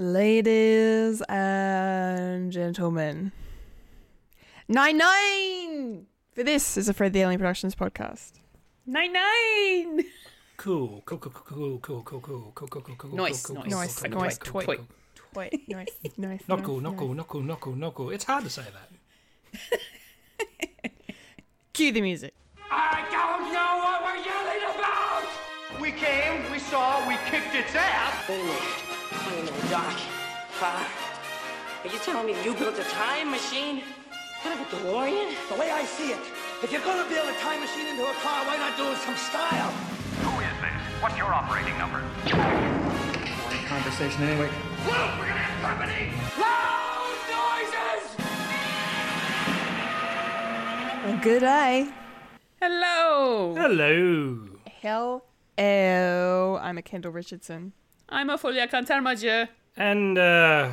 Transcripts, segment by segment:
Ladies and gentlemen, nine nine for this is a Fred the Alien Productions podcast. Nine nine. Cool, cool, cool, cool, cool, cool, cool, cool, cool, cool, cool, Noise, cool, noise, cool, noise, cool, noise, cool, toy. cool, cool. Wait, nice, nice. Not nice, cool, not nice. cool, not cool, not cool, not cool. It's hard to say that. Cue the music. I don't know what we're yelling about! We came, we saw, we kicked its ass! Wait a minute. Wait a minute, Doc. Uh, are you telling me you built a time machine? Kind of a DeLorean? The way I see it, if you're gonna build a time machine into a car, why not do it with some style? Who is this? What's your operating number? Conversation anyway. Look, we're gonna have company! Loud noises! Good eye. Hello. Hello. Hello. I'm a Kendall Richardson. I'm Ophelia Cantarmagia. And, uh,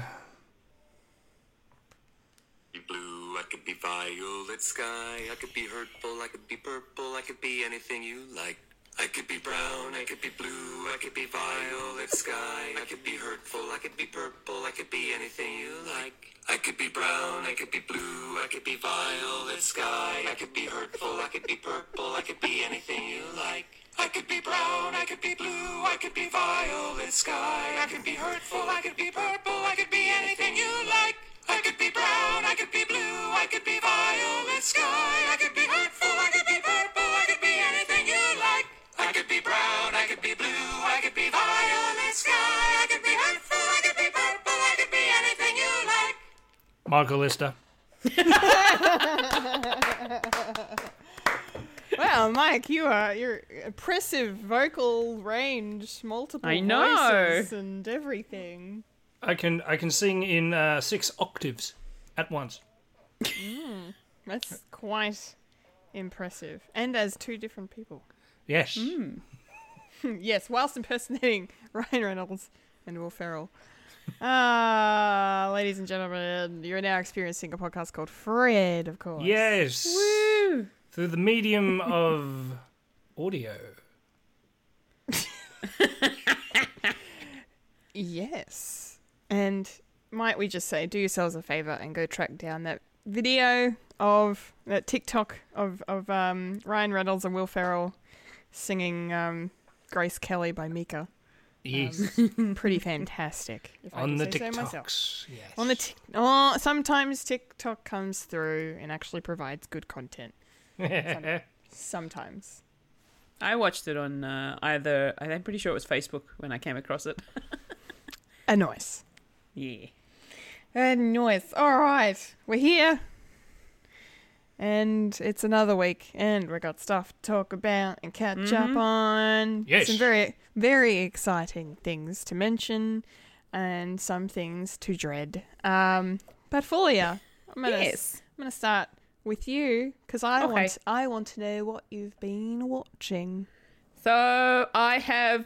be blue, I could be violet sky, I could be hurtful, I could be purple, I could be anything you like. I could be brown, I could be blue, I could be violet sky, I could be hurtful, I could be purple, I could be anything you like. I could be brown, I could be blue, I could be violet sky, I could be hurtful, I could be purple, I could be anything you like. I could be brown, I could be blue, I could be violet sky, I could be hurtful, I could be purple, I could be anything you like. I could be brown, I could be blue, I could be violet sky, I could be hurtful, I could be purple, I could be anything you like. I could be brown, I could be blue, I could be violet sky, I could be hurtful, I could be purple, I could be anything you like. Michael Lister. Wow, Mike, you are your impressive vocal range, multiple I know. voices and everything. I can I can sing in uh, six octaves at once. That's quite impressive. And as two different people. Yes. yes, whilst impersonating Ryan Reynolds and Will Ferrell. Ah, ladies and gentlemen, you're now experiencing a podcast called Fred, of course. Yes. Woo. Through the medium of audio. Yes. And might we just say, do yourselves a favor and go track down that video of that TikTok of of um, Ryan Reynolds and Will Ferrell singing um, "Grace Kelly" by Mika. Yes. Pretty fantastic. If On can the say so myself. TikToks. Yes. On the tic- oh, sometimes TikTok comes through and actually provides good content. Sometimes. I watched it on uh, either. I'm pretty sure it was Facebook when I came across it. A noise. yeah. A noise. All right, we're here, and it's another week, and we got stuff to talk about and catch up on. Yes. Some very, very exciting things to mention, and some things to dread. Um, but Fulia, I'm gonna, Yes. I'm gonna start with you because I Okay. want, I want to know what you've been watching. So I have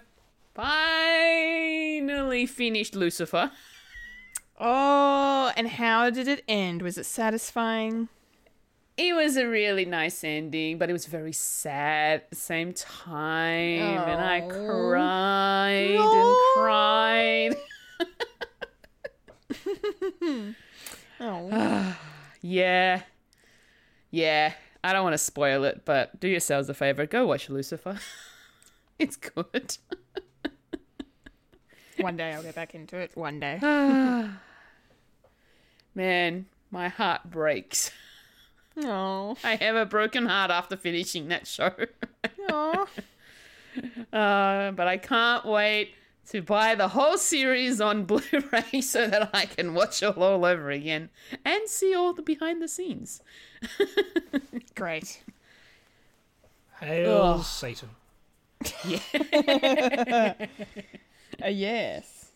finally finished Lucifer. Oh, and how did it end? Was it satisfying? It was a really nice ending, but it was very sad at the same time, and I Oh. cried No. and cried. Oh, Yeah. Yeah. I don't want to spoil it, but do yourselves a favor. Go watch Lucifer. it's good. one day I'll get back into it. One day. Man, my heart breaks. Oh, I have a broken heart after finishing that show. oh. Uh, but I can't wait to buy the whole series on Blu-ray so that I can watch it all over again and see all the behind the scenes. great. Hail Ugh. Satan. Uh, yes.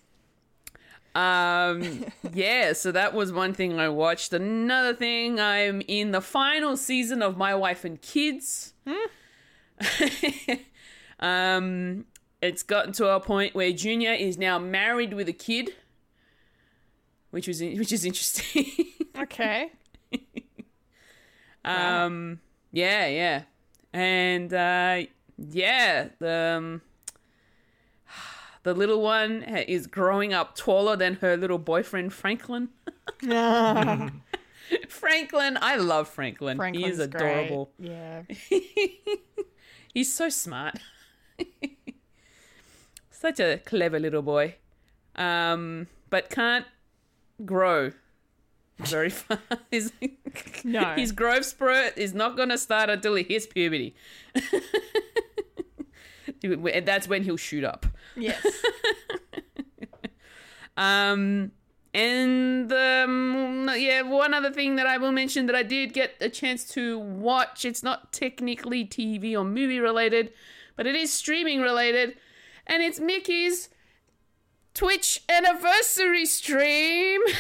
Um, yeah, so that was one thing I watched. Another thing, I'm in the final season of My Wife and Kids. um, it's gotten to a point where Junior is now married with a kid, which was which is interesting. Okay. Um, yeah, yeah, and uh, yeah, the um, the little one is growing up taller than her little boyfriend Franklin. Franklin, I love Franklin. he is Franklin's great. adorable. Yeah. He's so smart. Such a clever little boy. Um, but can't grow very fast. his, No. his growth spurt is not going to start until he hits puberty. And That's when he'll shoot up. Yes. Um, and um, yeah, one other thing that I will mention that I did get a chance to watch. It's not technically TV or movie related, but it is streaming related, and it's Mickey's Twitch anniversary stream.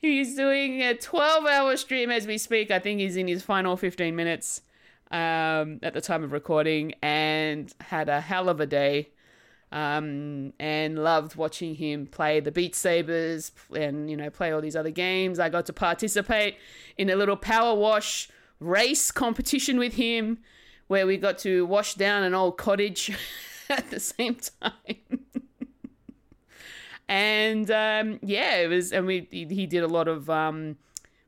He's doing a 12 hour stream as we speak. I think he's in his final 15 minutes um, at the time of recording and had a hell of a day. Um, and loved watching him play the Beat Sabers and, you know, play all these other games. I got to participate in a little power wash race competition with him where we got to wash down an old cottage at the same time. and um, yeah, it was, and we he did a lot of um,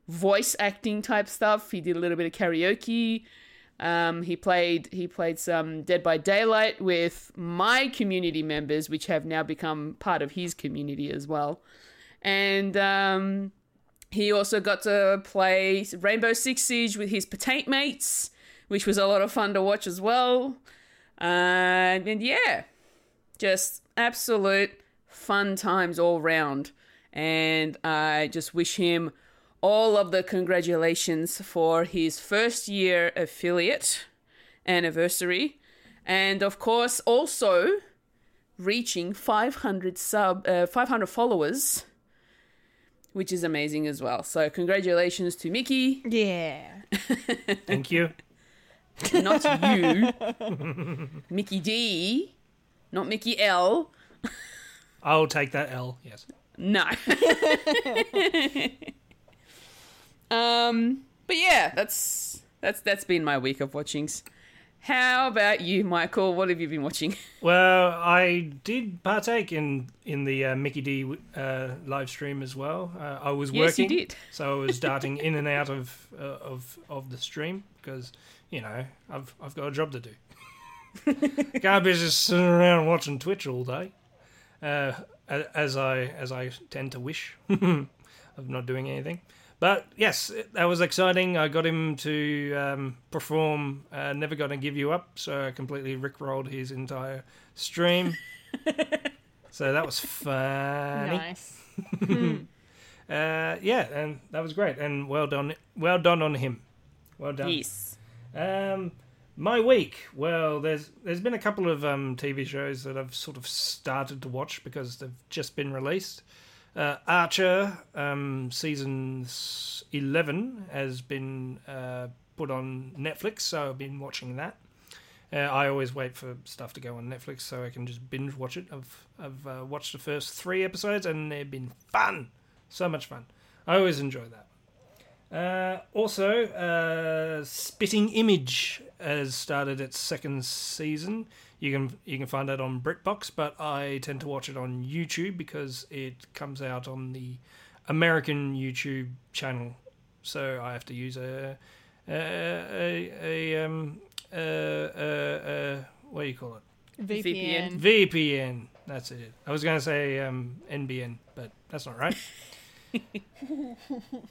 voice acting type stuff. He did a little bit of karaoke. Um, he played he played some Dead by Daylight with my community members, which have now become part of his community as well. And um, he also got to play Rainbow Six Siege with his potato mates, which was a lot of fun to watch as well. Uh, and yeah, just absolute fun times all round. And I just wish him all of the congratulations for his first year affiliate anniversary. And of course, also reaching 500 sub, uh, 500 followers, which is amazing as well. So congratulations to Mickey, Yeah. Thank you. not you, Mickey D, not Mickey L. I'll take that L. Yes. No. um, but yeah, that's that's that's been my week of watchings. How about you, Michael? What have you been watching? Well, I did partake in in the uh, Mickey D uh, live stream as well. Uh, I was Yes, you working, did. so I was darting in and out of uh, of of the stream because you know I've I've got a job to do. Can't be just sitting around watching Twitch all day, uh, as I as I tend to wish of not doing anything. But yes, that was exciting. I got him to um, perform uh, "Never Gonna Give You Up," so I completely rickrolled his entire stream. so that was funny. Nice. Uh, yeah, and that was great, and well done, well done on him. Well done. Yes. Um, my week. Well, there's there's been a couple of um, TV shows that I've sort of started to watch because they've just been released. Uh, Archer um, season eleven has been uh, put on Netflix, so I've been watching that. Uh, I always wait for stuff to go on Netflix so I can just binge watch it. I've I've uh, watched the first three episodes and they've been fun, so much fun. I always enjoy that. Uh, also, uh, Spitting Image has started its second season. You can you can find that on BritBox, but I tend to watch it on YouTube because it comes out on the American YouTube channel. So I have to use a a a, a um uh, uh, uh, what do you call it? VPN. VPN. That's it. I was going to say um, NBN, but that's not right.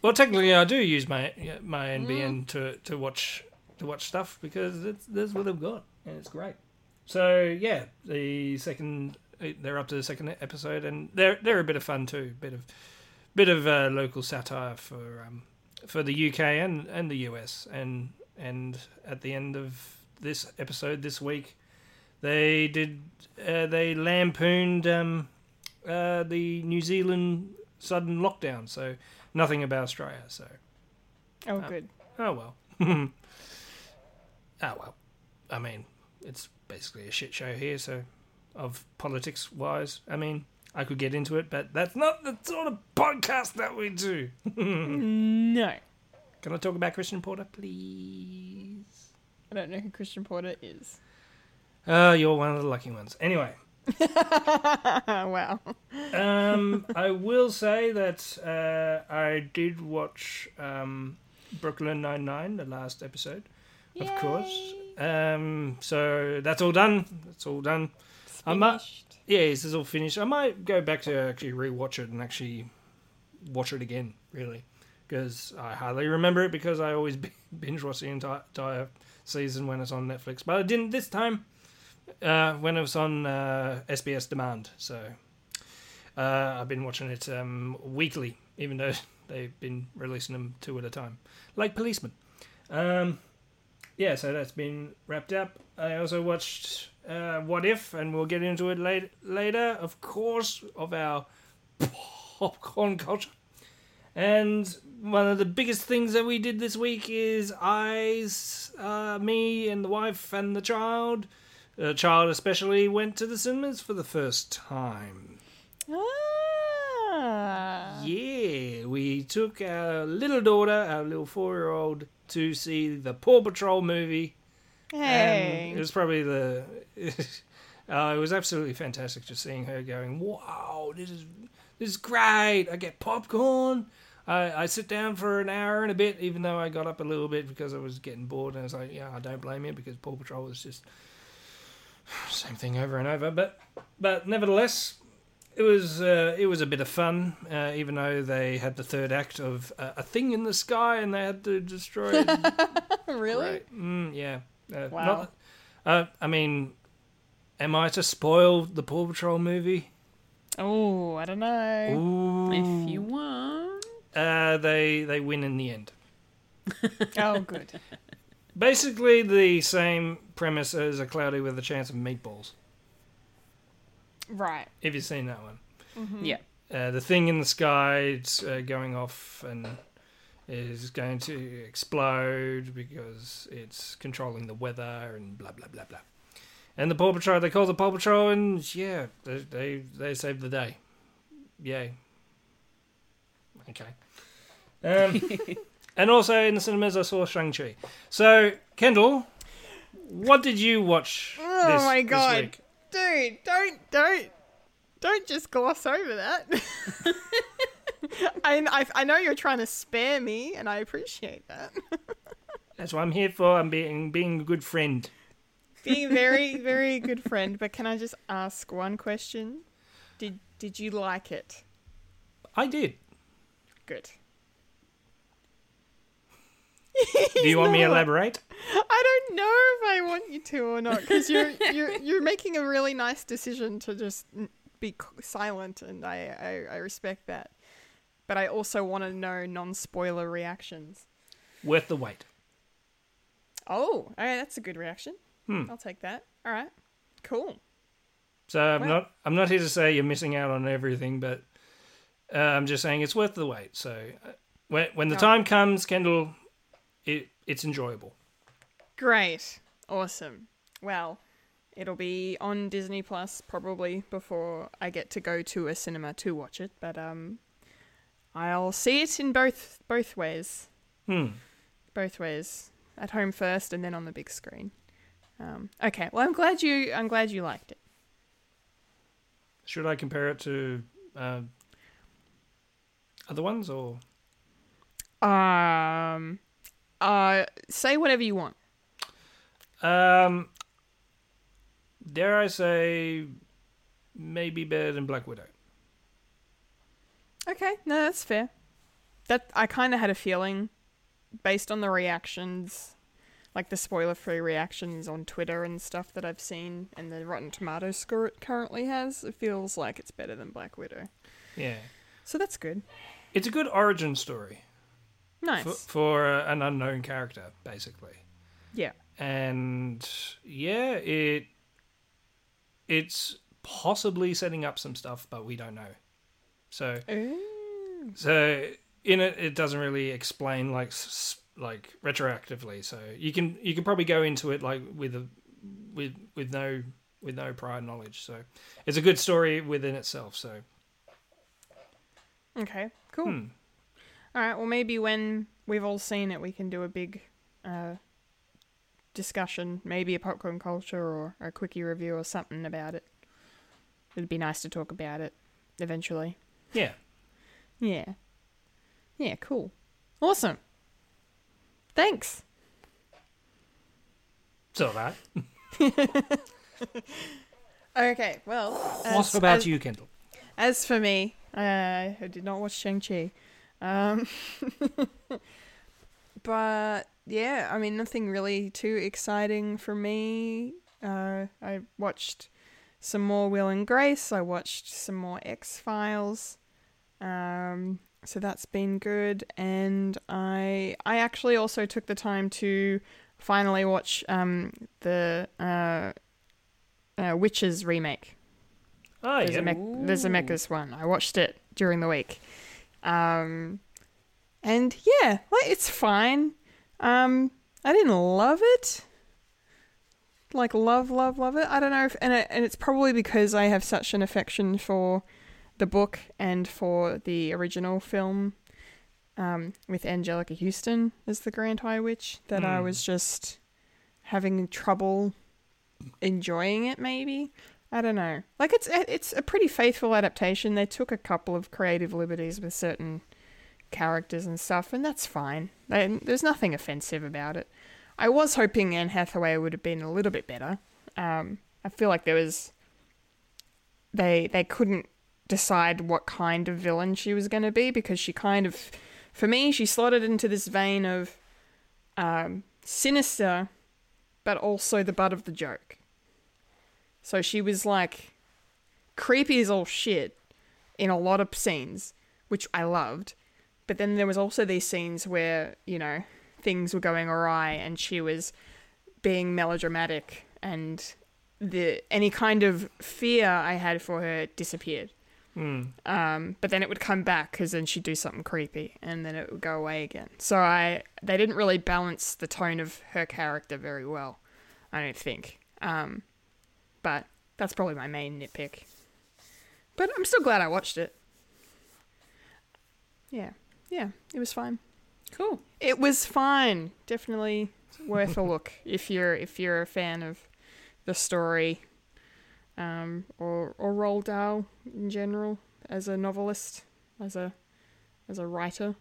well, technically, I do use my my NBN to, to watch to watch stuff because it's, that's what I've got, and it's great. So yeah, the second they're up to the second episode, and they're they're a bit of fun too. Bit of bit of uh, local satire for um, for the UK and, and the US, and and at the end of this episode this week, they did uh, they lampooned um, uh, the New Zealand sudden lockdown. So nothing about Australia. So Oh, good. oh well. oh well. I mean, it's basically a shit show here. So of politics wise, I mean, I could get into it, but that's not the sort of podcast that we do. No. Can I talk about Christian Porter, please? I don't know who Christian Porter is. Oh, you're one of the lucky ones. Anyway, wow. um, I will say that uh, I did watch um, Brooklyn Nine Nine, the last episode, of course. Um, so that's all done. That's all done. I might, yeah, this is all finished. I might go back to actually rewatch it and actually watch it again, really, because I hardly remember it because I always binge watch the entire, entire season when it's on Netflix, but I didn't this time uh, when it was on uh, SBS Demand. So uh, I've been watching it um, weekly, even though they've been releasing them two at a time, like Policeman. Um, yeah, so that's been wrapped up. I also watched uh, What If, and we'll get into it late, later, of course, of our popcorn culture. And one of the biggest things that we did this week is I, uh, me, and the wife and the child, the child especially, went to the cinemas for the first time. Ah. Yeah, we took our little daughter, our little four year old, to see the Paw Patrol movie. Hey. And it was probably the. uh, it was absolutely fantastic just seeing her going, wow, this is this is great. I get popcorn. I, I sit down for an hour and a bit, even though I got up a little bit because I was getting bored. And I was like, yeah, I don't blame you because Paw Patrol is just same thing over and over. But but nevertheless, it was uh, it was a bit of fun, uh, even though they had the third act of uh, a thing in the sky and they had to destroy it. really? Right. Mm, yeah. Uh, Wow. Not, uh, I mean, am I to spoil the Paw Patrol movie? Oh, I don't know. Ooh. If you want. Uh, they they win in the end. Oh, good. Basically, the same premise as a cloudy with a chance of meatballs. Right. If you've seen that one, Yeah. uh, the thing in the sky it's uh, going off and is going to explode because it's controlling the weather and blah blah blah blah. And the Paw Patrol, they call the Paw Patrol, and yeah, they they, they saved the day. Yay. Okay. Um, and also in the cinemas, I saw Shang Chi. So Kendall, what did you watch? Oh this, my this god. Dude, don't don't don't just gloss over that. I, I I know you're trying to spare me and I appreciate that. That's what I'm here for. I'm being being a good friend. Being a very very good friend, but can I just ask one question? Did did you like it? I did. Good. Do you want me to elaborate? I don't know if I want you to or not because you're you're you're making a really nice decision to just be silent, and I I, I respect that. But I also want to know non-spoiler reactions. Worth the wait. Oh, all right, that's a good reaction. Hmm. I'll take that. All right, cool. So I'm Well- not I'm not here to say you're missing out on everything, but uh, I'm just saying it's worth the wait. So uh, when when the Oh. time comes, Kendall, it it's enjoyable. Great, awesome. Well, it'll be on Disney Plus probably before I get to go to a cinema to watch it, but um, I'll see it in both both ways. Hmm. both ways at home first and then on the big screen um, okay well i'm glad you i'm glad you liked it Should I compare it to uh, other ones or? um uh say whatever you want. Um, dare I say, maybe better than Black Widow. okay no that's fair. That i kind of had a feeling based on the reactions like the spoiler free reactions on twitter and stuff that i've seen and the rotten tomatoes score it currently has it feels like it's better than black widow. Yeah, so that's good. It's a good origin story nice for, for an unknown character, basically. yeah and yeah, it it's possibly setting up some stuff, but we don't know. So Ooh. so in it, it doesn't really explain like like retroactively. So you can you can probably go into it like with a with with no with no prior knowledge. So it's a good story within itself. So okay cool hmm. All right. Well, maybe when we've all seen it, we can do a big uh, discussion, maybe a popcorn culture or a quickie review or something about it. It'd be nice to talk about it eventually. Yeah. Yeah. Yeah, cool. Awesome. Thanks. It's all right. Okay, well, What about you, Kendall? as for me, I did not watch Shang-Chi. Um, but yeah, I mean, nothing really too exciting for me. Uh, I watched some more Will and Grace. I watched some more X Files. Um, so that's been good, and I I actually also took the time to finally watch um the uh, uh Witches remake. Oh, There's, yeah. a Me- there's a Mechas one. I watched it during the week. Um, and yeah, like it's fine. Um, I didn't love it. Like love, love, love it. I don't know if, and it, and it's probably because I have such an affection for the book and for the original film, um, with Anjelica Huston as the Grand High Witch that I Hmm. was just having trouble enjoying it. Maybe I don't know. Like it's it's a pretty faithful adaptation. They took a couple of creative liberties with certain characters and stuff, and that's fine. They, there's nothing offensive about it. I was hoping Anne Hathaway would have been a little bit better. Um, I feel like there was they they couldn't decide what kind of villain she was going to be because she kind of, for me, she slotted into this vein of um, sinister, but also the butt of the joke. So she was like creepy as all shit in a lot of scenes, which I loved. But then there was also these scenes where, you know, things were going awry and she was being melodramatic and the any kind of fear I had for her disappeared. Um, but then it would come back because then she'd do something creepy and then it would go away again. So I they didn't really balance the tone of her character very well, I don't think. Um, but that's probably my main nitpick. But I'm still glad I watched it. Yeah, yeah, it was fine. Cool. It was fine. Definitely worth a look if you're if you're a fan of the story, um, or or Roald Dahl in general as a novelist, as a as a writer.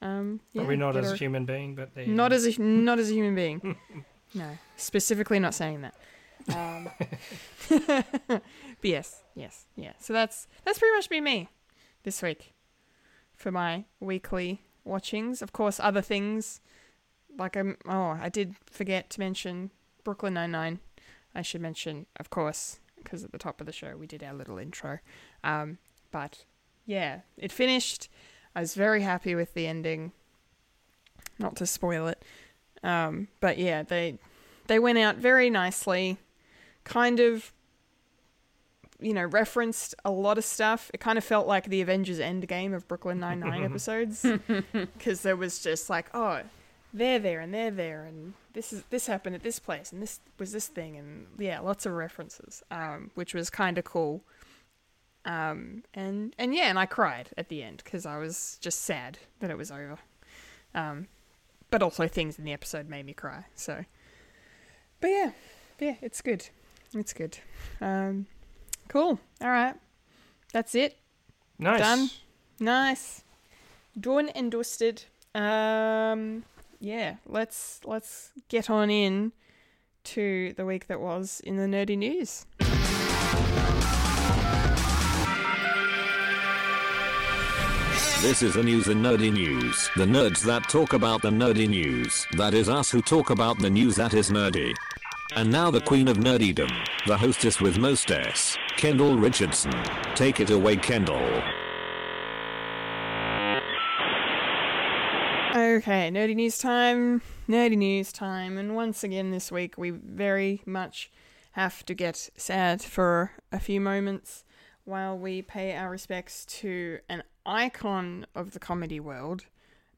Um, yeah, Probably not as a- a human being, but not as a not as a human being. no, specifically not saying that. Um, but yes, yes, yeah. So that's that's pretty much been me this week for my weekly watchings. Of course, other things like I'm. Oh, I did forget to mention Brooklyn Nine Nine. I should mention, of course, because at the top of the show we did our little intro. Um, but yeah, it finished. I was very happy with the ending. Not to spoil it, um, but yeah, they they went out very nicely. Kind of, you know, referenced a lot of stuff. It kind of felt like the Avengers Endgame of Brooklyn Nine Nine episodes, because there was just like, oh, they're there and they're there, and this is this happened at this place, and this was this thing, and yeah, lots of references, um, which was kind of cool. Um, and and yeah, and I cried at the end because I was just sad that it was over. Um, but also things in the episode made me cry. So, but yeah, yeah, it's good. It's good. Um, cool. All right, that's it. nice. done. Nice. Done and dusted. Um, yeah, let's let's get on in to the week that was in the nerdy news. This is the news in nerdy news. The nerds that talk about the nerdy news. That is us who talk about the news that is nerdy. And now the queen of nerdydom, the hostess with most S, Kendall Richardson. Take it away, Kendall. Okay, nerdy news time. Nerdy news time. And once again this week, we very much have to get sad for a few moments while we pay our respects to an icon of the comedy world,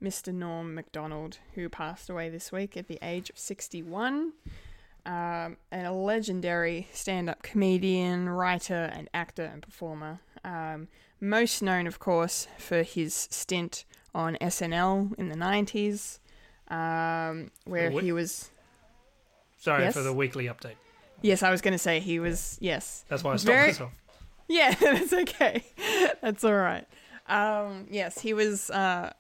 Mr. Norm Macdonald, who passed away this week at the age of 61. Um, and a legendary stand up comedian, writer, and actor and performer. Um, most known, of course, for his stint on SNL in the 90s, um, where Wh- he was. Sorry Yes? for the weekly update. Yes, I was going to say he was. Yes, That's why I stopped Very- myself. Yeah, that's okay. That's all right. Um, yes, he was. Uh,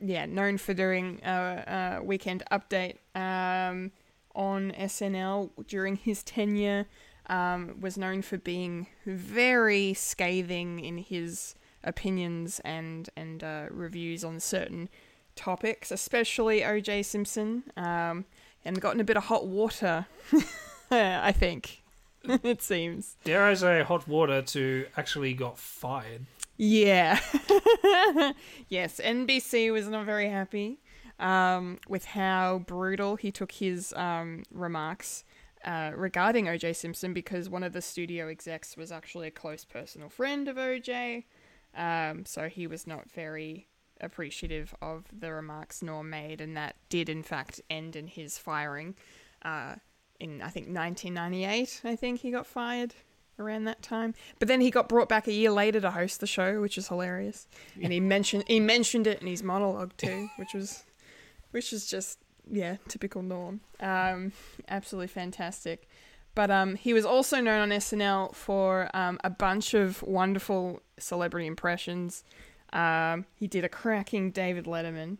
yeah, known for doing a, a weekend update um, on SNL during his tenure. Um, was known for being very scathing in his opinions and and uh, reviews on certain topics, especially O.J. Simpson, um, and gotten a bit of hot water. I think it seems. Dare I say, hot water to actually got fired. Yeah. yes, NBC was not very happy um, with how brutal he took his um, remarks uh, regarding OJ Simpson because one of the studio execs was actually a close personal friend of OJ. Um, so he was not very appreciative of the remarks Norm made, and that did, in fact, end in his firing. Uh, in I think 1998, I think he got fired around that time. But then he got brought back a year later to host the show, which is hilarious. And he mentioned he mentioned it in his monologue too, which was which is just yeah, typical Norm. Um, absolutely fantastic. But um, he was also known on SNL for um, a bunch of wonderful celebrity impressions. Um, he did a cracking David Letterman,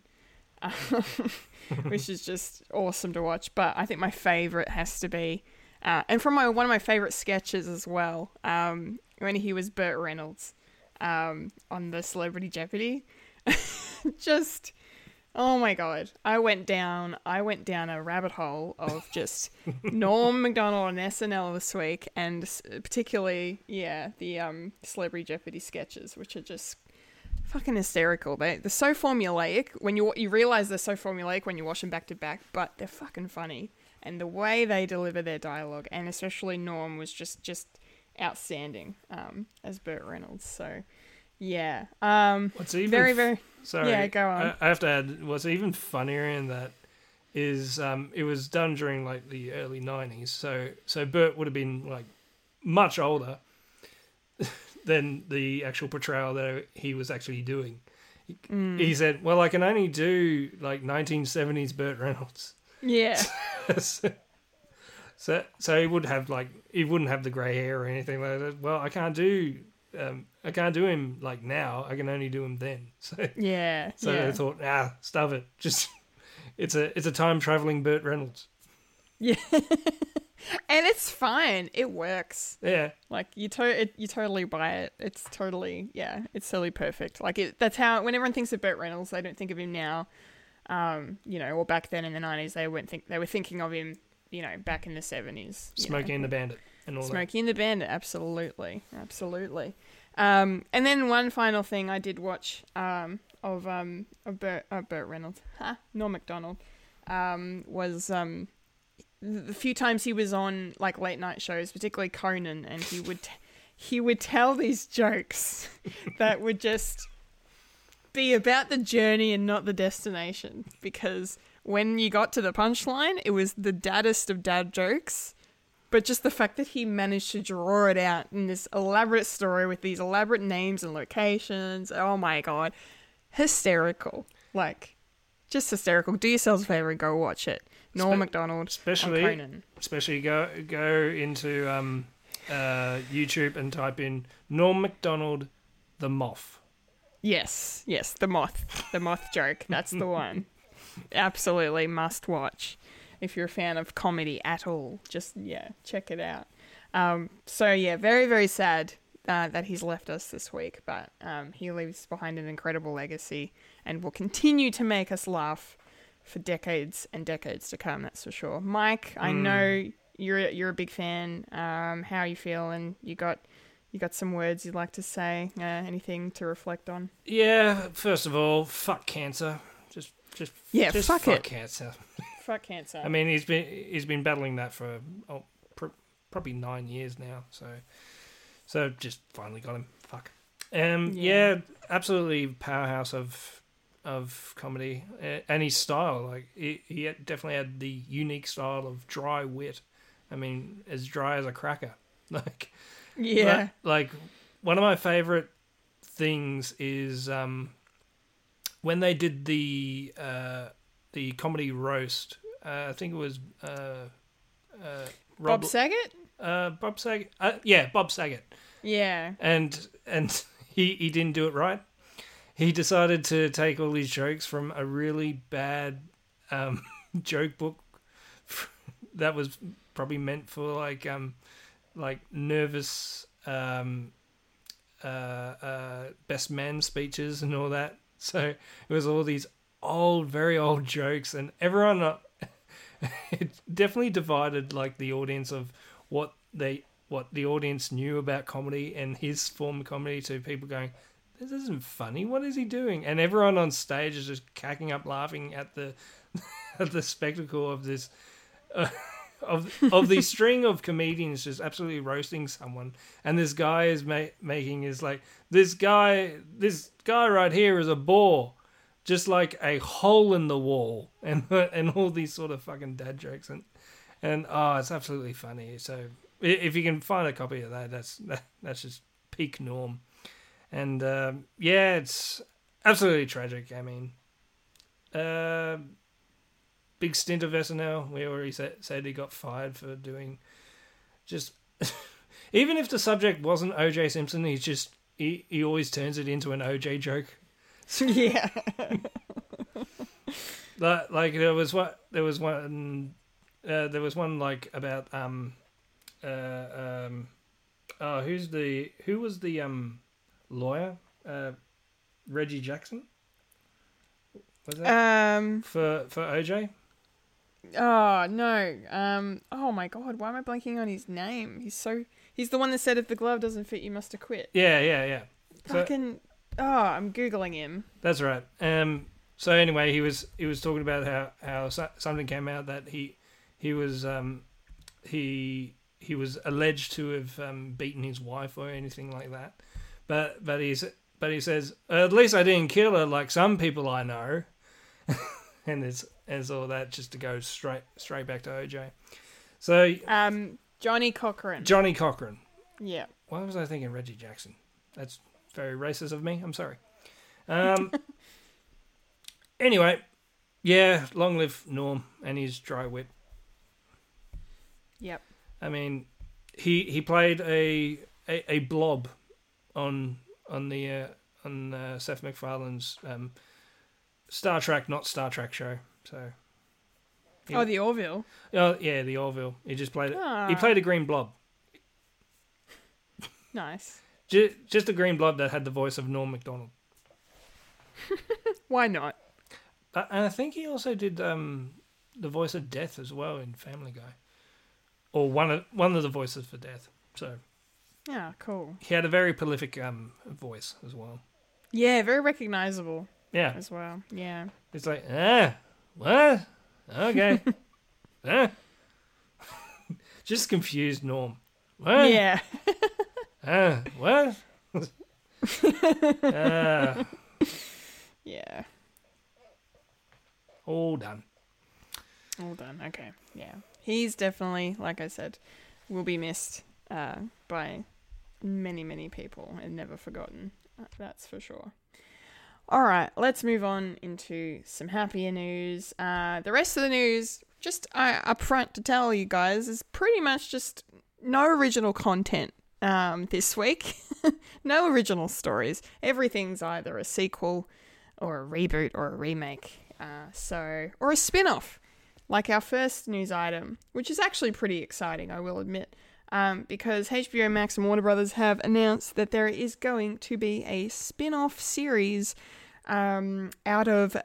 which is just awesome to watch. But I think my favorite has to be, uh, and from my one of my favorite sketches as well, um, when he was Burt Reynolds um, on the Celebrity Jeopardy. just oh my god. I went down i went down a rabbit hole of just norm macdonald on snl this week and particularly yeah the um celebrity jeopardy sketches which are just fucking hysterical. They, they're so formulaic when you you realize they're so formulaic when you watch them back to back but they're fucking funny. And the way they deliver their dialogue and especially norm was just just outstanding um as burt reynolds. So yeah um What's even very very Sorry. Yeah, go on. I, I have to add, what's even funnier in that is um, it was done during like the early '90s. So so Burt would have been like much older than the actual portrayal that he was actually doing. He, Mm. he said, "Well, I can only do like 1970s Burt Reynolds." yeah so so he would have like he wouldn't have the grey hair or anything like that. Well, I can't do um, I can't do him like now. I can only do him then. So yeah so yeah I thought, ah, stuff it. Just it's a it's a time traveling Burt Reynolds. Yeah. and it's fine. It works. Yeah, Like you to- it, you totally buy it. It's totally yeah, it's totally perfect. Like it that's how when everyone thinks of Burt Reynolds, they don't think of him now. Um, you know, or back then in the 90s they weren't think they were thinking of him, you know, back in the 70s. you know. And the Bandit and all Smokey and the Bandit, absolutely, absolutely. Um, and then one final thing I did watch um, of um, of uh, Burt Reynolds, ha, Norm Macdonald, um, was um, the few times he was on like late night shows, particularly Conan, and he would he would tell these jokes that would just be about the journey and not the destination because when you got to the punchline, it was the daddest of dad jokes. But just the fact that he managed to draw it out in this elaborate story with these elaborate names and locations, oh my god, hysterical! Like, just hysterical. Do yourselves a favor and go watch it. Norm Spe- Macdonald, especially Conan. especially go go into um, uh, YouTube and type in Norm Macdonald, the moth. Yes, yes, the moth, the moth joke. That's the one. Absolutely must watch if you're a fan of comedy at all. Just yeah, check it out. Um, so yeah, very very sad uh, that he's left us this week, but um, he leaves behind an incredible legacy and will continue to make us laugh for decades and decades to come. That's for sure. Mike, I know you're you're a big fan. Um, how you feeling? You got you got some words you'd like to say? Uh, anything to reflect on? Yeah, first of all, fuck cancer. Just just Yeah, just fuck it. cancer. Fuck cancer. I mean, he's been he's been battling that for oh, pr- probably nine years now. So, so just finally got him. Fuck. Um. Yeah. Yeah. absolutely powerhouse of of comedy and his style. Like he, he definitely had the unique style of dry wit. I mean, as dry as a cracker. Like yeah. like, like, one of my favorite things is um, when they did the uh, the comedy roast. Uh, I think it was uh, uh, Bob Rob, Saget? uh, Bob Saget. Uh, yeah, Bob Saget. Yeah. and and he he didn't do it right. He decided to take all these jokes from a really bad um, joke book that was probably meant for like um like nervous um uh, uh best man speeches and all that. So it was all these old, very old jokes, and everyone uh, it definitely divided like the audience of what they what the audience knew about comedy and his form of comedy to people going, "This isn't funny. What is he doing?" And everyone on stage is just cacking up, laughing at the at the spectacle of this. Uh, of of the string of comedians just absolutely roasting someone, and this guy is ma- making is like this guy this guy right here is a bore, just like a hole in the wall, and and all these sort of fucking dad jokes and and oh, it's absolutely funny. So if you can find a copy of that, that's that, that's just peak norm, and um, yeah, it's absolutely tragic. I mean, uh, big stint of SNL. We already said, said he got fired for doing just. even if the subject wasn't OJ Simpson, he's just he, he always turns it into an OJ joke. yeah. Like, like there was what there was one uh, there was one like about um uh um oh who's the who was the um lawyer uh Reggie Jackson was that Um. for for OJ Oh no. Um. Oh my God. Why am I blanking on his name? He's so. He's the one that said if the glove doesn't fit, you must acquit. yeah yeah yeah so, Fucking. Oh, I'm googling him. That's right. Um. So anyway, he was he was talking about how how something came out that he he was um he he was alleged to have um, beaten his wife or anything like that, but but he's but he says at least I didn't kill her like some people I know, and there's there's all that just to go straight straight back to OJ. So Um. Johnnie Cochran. Johnnie Cochran. yeah. Why was I thinking Reggie Jackson? That's very racist of me. I'm sorry. Um, anyway, yeah, long live Norm and his dry wit. Yep. I mean, he he played a a, a blob on on the uh, on uh, Seth MacFarlane's um, Star Trek, not Star Trek show. So, Yeah. Oh, the Orville. oh yeah, the Orville. He just played it. He Ah. played a green blob, Nice. Just, just a green blob that had the voice of Norm Macdonald. Why not? Uh, and I think he also did um, the voice of Death as well in Family Guy, or one of one of the voices for Death. So Yeah. Cool. he had a very prolific um, voice as well. Yeah. Very recognizable Yeah, as well. Yeah. it's like ah, what? Okay, ah. just confused Norm. What? Yeah. Ah, what? Ah, yeah. all done. All done. Okay. Yeah. He's definitely, like I said, will be missed uh, by many, many people and never forgotten. Uh, That's for sure. All right, let's move on into some happier news. Uh, the rest of the news, just uh, upfront to tell you guys, is pretty much just no original content um, this week. no original stories. Everything's either a sequel or a reboot or a remake. Uh, so, or a spin off, like our first news item, which is actually pretty exciting, I will admit, um, because HBO Max and Warner Brothers have announced that there is going to be a spin off series um, out of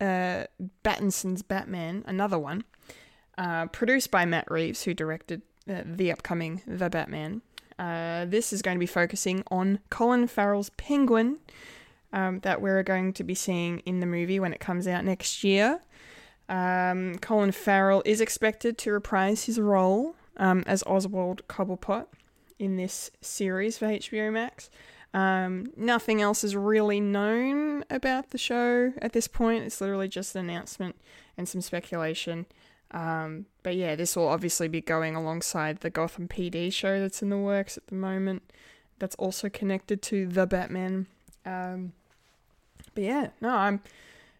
uh, Battinson's Batman, another one, uh, produced by Matt Reeves, who directed uh, the upcoming The Batman. Uh, this is going to be focusing on Colin Farrell's Penguin, um, that we're going to be seeing in the movie when it comes out next year. Um, Colin Farrell is expected to reprise his role um, as Oswald Cobblepot in this series for HBO Max. Um, nothing else is really known about the show at this point. It's literally just an announcement and some speculation. Um, but yeah, this will obviously be going alongside the Gotham PD show that's in the works at the moment. That's also connected to the Batman. Um, but yeah, no, I'm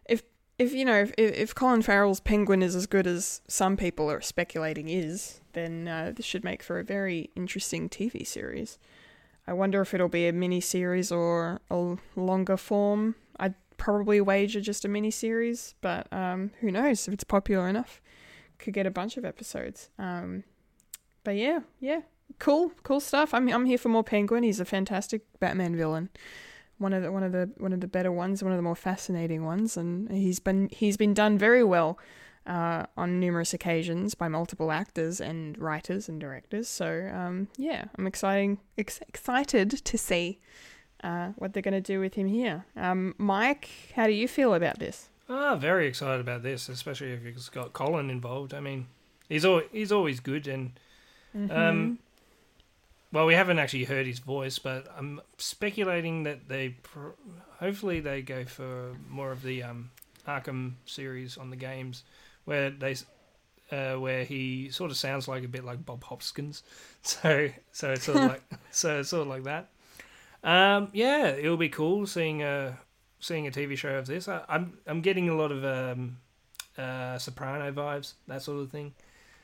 if if you know if, if Colin Farrell's Penguin is as good as some people are speculating is, then uh, this should make for a very interesting TV series. I wonder if it'll be a mini series or a longer form. I'd probably wager just a mini series, but um, who knows if it's popular enough, could get a bunch of episodes. Um, but yeah, yeah, cool, cool stuff. I'm I'm here for more Penguin. He's a fantastic Batman villain one of the one of the one of the better ones, one of the more fascinating ones, and he's been he's been done very well uh, on numerous occasions by multiple actors and writers and directors. So um, yeah, I'm exciting ex- excited to see uh, what they're going to do with him here. Um, Mike, how do you feel about this? Ah, very excited about this, especially if it's got Colin involved. I mean, he's al- he's always good, and um, well, we haven't actually heard his voice, but I'm speculating that they pr- hopefully they go for more of the um, Arkham series on the games, where they uh, where he sort of sounds like a bit like Bob Hoskins. So so it's sort of like so it's sort of like that. Um, yeah, it'll be cool seeing a seeing a TV show of this. I, I'm I'm getting a lot of um, uh, Soprano vibes, that sort of thing.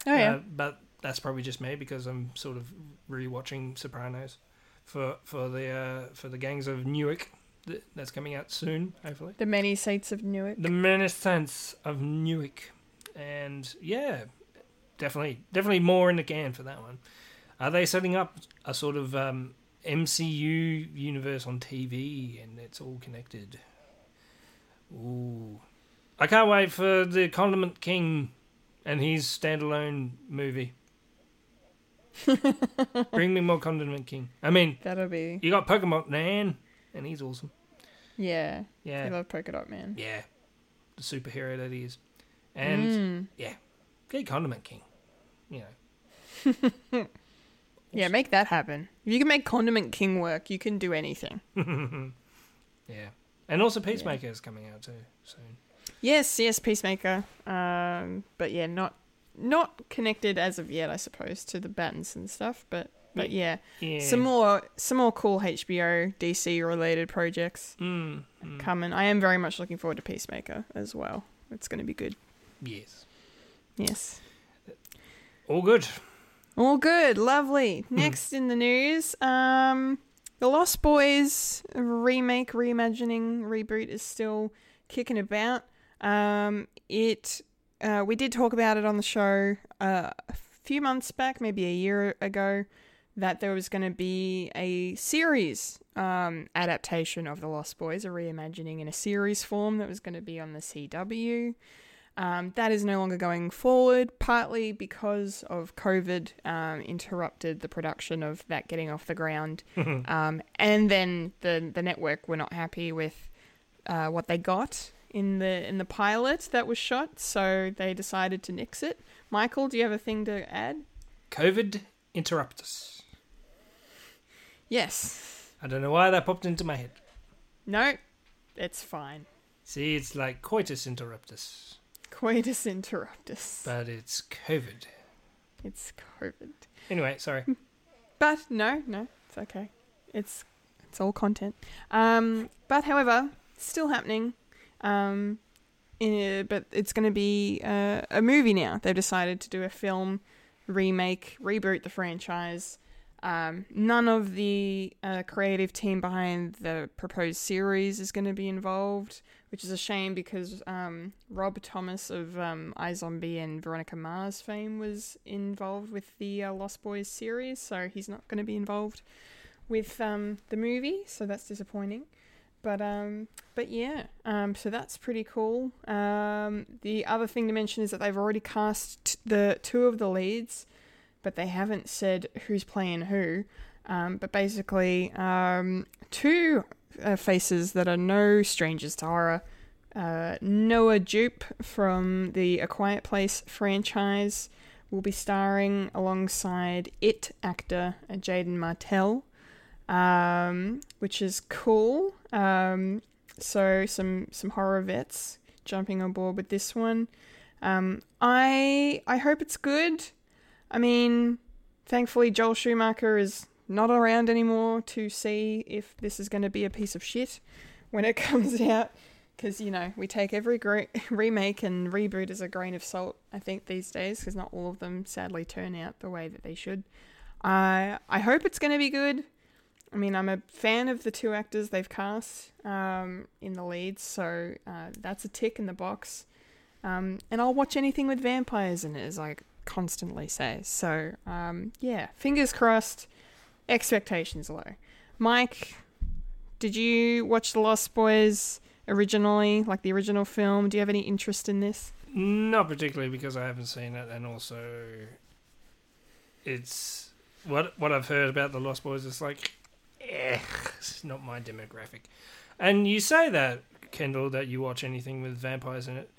Oh yeah, Uh, but that's probably just me because I'm sort of rewatching Sopranos for for the uh, for the gangs of Newark that's coming out soon, hopefully. the many saints of Newark. The Renaissance of Newark, and yeah, definitely definitely more in the can for that one. Are they setting up a sort of um, MCU universe on TV and it's all connected? Ooh, I can't wait for the Condiment King and his standalone movie. Bring me more Condiment King. I mean, That'll be you got Polka Dot Man, and he's awesome. yeah. Yeah. I love Polka Dot Man. yeah, the superhero that he is, and Mm. yeah, get Condiment King. You know, Yeah, make that happen. If you can make Condiment King work, you can do anything. yeah, and also Peacemaker is coming out too soon. Yes, yes, Peacemaker. Um, but yeah, not not connected as of yet, I suppose, to the Battens and stuff. But but yeah, Yeah, some more some more cool HBO DC related projects Mm, mm, coming. I am very much looking forward to Peacemaker as well. It's going to be good. yes, Yes. all good. All good, lovely. Next in the news, um, the Lost Boys remake, reimagining, reboot is still kicking about. Um, it, uh, we did talk about it on the show uh, a few months back, maybe a year ago, that there was going to be a series um, adaptation of the Lost Boys, a reimagining in a series form that was going to be on the CW. Um, that is no longer going forward, partly because of COVID um, interrupted the production of that getting off the ground, um, and then the the network were not happy with uh, what they got in the in the pilot that was shot, so they decided to nix it. Michael, do you have a thing to add? COVID interruptus. Yes. I don't know why that popped into my head. No, it's fine. See, it's like coitus interruptus, Coitus interruptus. but it's COVID. It's COVID. Anyway, sorry. But no, no, it's okay. It's it's all content. Um, but however, still happening. Um, in, but it's going to be uh, a movie now. They've decided to do a film remake, reboot the franchise. Um, none of the uh, creative team behind the proposed series is going to be involved, which is a shame because um, Rob Thomas of um, iZombie and Veronica Mars fame was involved with the uh, Lost Boys series, so he's not going to be involved with um, the movie, so that's disappointing. But um, but yeah, um, so that's pretty cool. Um, the other thing to mention is that they've already cast t- the two of the leads, but they haven't said who's playing who. Um, but basically, um, two uh, faces that are no strangers to horror. Uh, Noah Jupe from the A Quiet Place franchise will be starring alongside It actor uh, Jaeden Martell, um, which is cool. Um, so some some horror vets jumping on board with this one. Um, I I hope it's good. I mean, thankfully Joel Schumacher is not around anymore to see if this is going to be a piece of shit when it comes out. because you know we take every remake and reboot as a grain of salt. I think these days, because not all of them sadly turn out the way that they should. I I hope it's going to be good. I mean, I'm a fan of the two actors they've cast um, in the leads, so uh, that's a tick in the box. Um, and I'll watch anything with vampires in it, as I constantly say. So um, yeah, fingers crossed. Expectations low. Mike, did you watch The Lost Boys originally, like the original film? Do you have any interest in this? Not particularly because I haven't seen it, and also it's what what I've heard about the Lost Boys is like, eh, it's not my demographic. And you say that Kendall that you watch anything with vampires in it.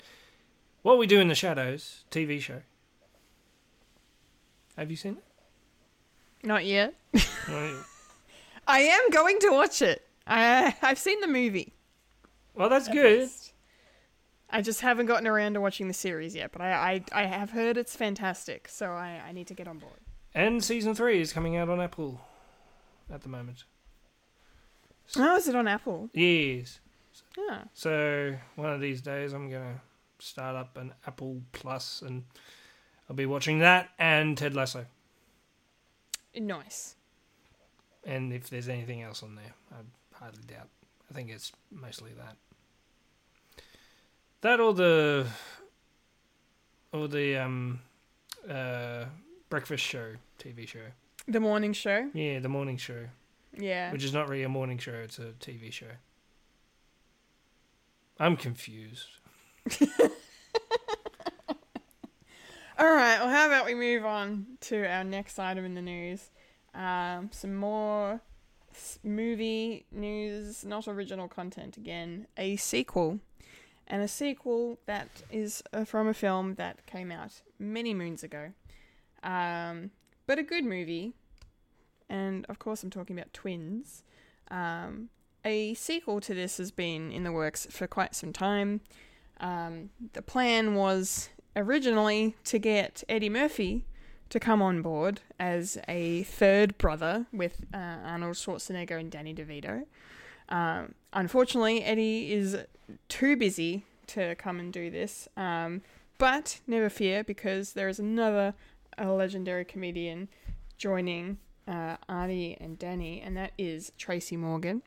What We Do in the Shadows TV show. Have you seen it? Not yet. Well, I am going to watch it. I I've seen the movie. Well, that's good. I just haven't gotten around to watching the series yet, but I I, I have heard it's fantastic, so I, I need to get on board. And season three is coming out on Apple at the moment. Oh, is it on Apple? Yes. Yeah. So one of these days, I'm gonna start up an Apple Plus, and I'll be watching that and Ted Lasso. Nice. And if there's anything else on there, I hardly doubt. I think it's mostly that. That or the or the um uh breakfast show TV show. The morning show. Yeah, the morning show, Yeah. which is not really a morning show; it's a TV show. I'm confused. All right. Well, how about we move on to our next item in the news? Um, some more movie news, not original content again. A sequel, and a sequel that is uh, from a film that came out many moons ago, um, but a good movie. And of course, I'm talking about Twins. Um, a sequel to this has been in the works for quite some time. Um, the plan was originally to get Eddie Murphy to come on board as a third brother with uh, Arnold Schwarzenegger and Danny DeVito. Um, unfortunately, Eddie is too busy to come and do this. Um, but never fear, because there is another legendary comedian joining uh, Arnie and Danny, and that is Tracy Morgan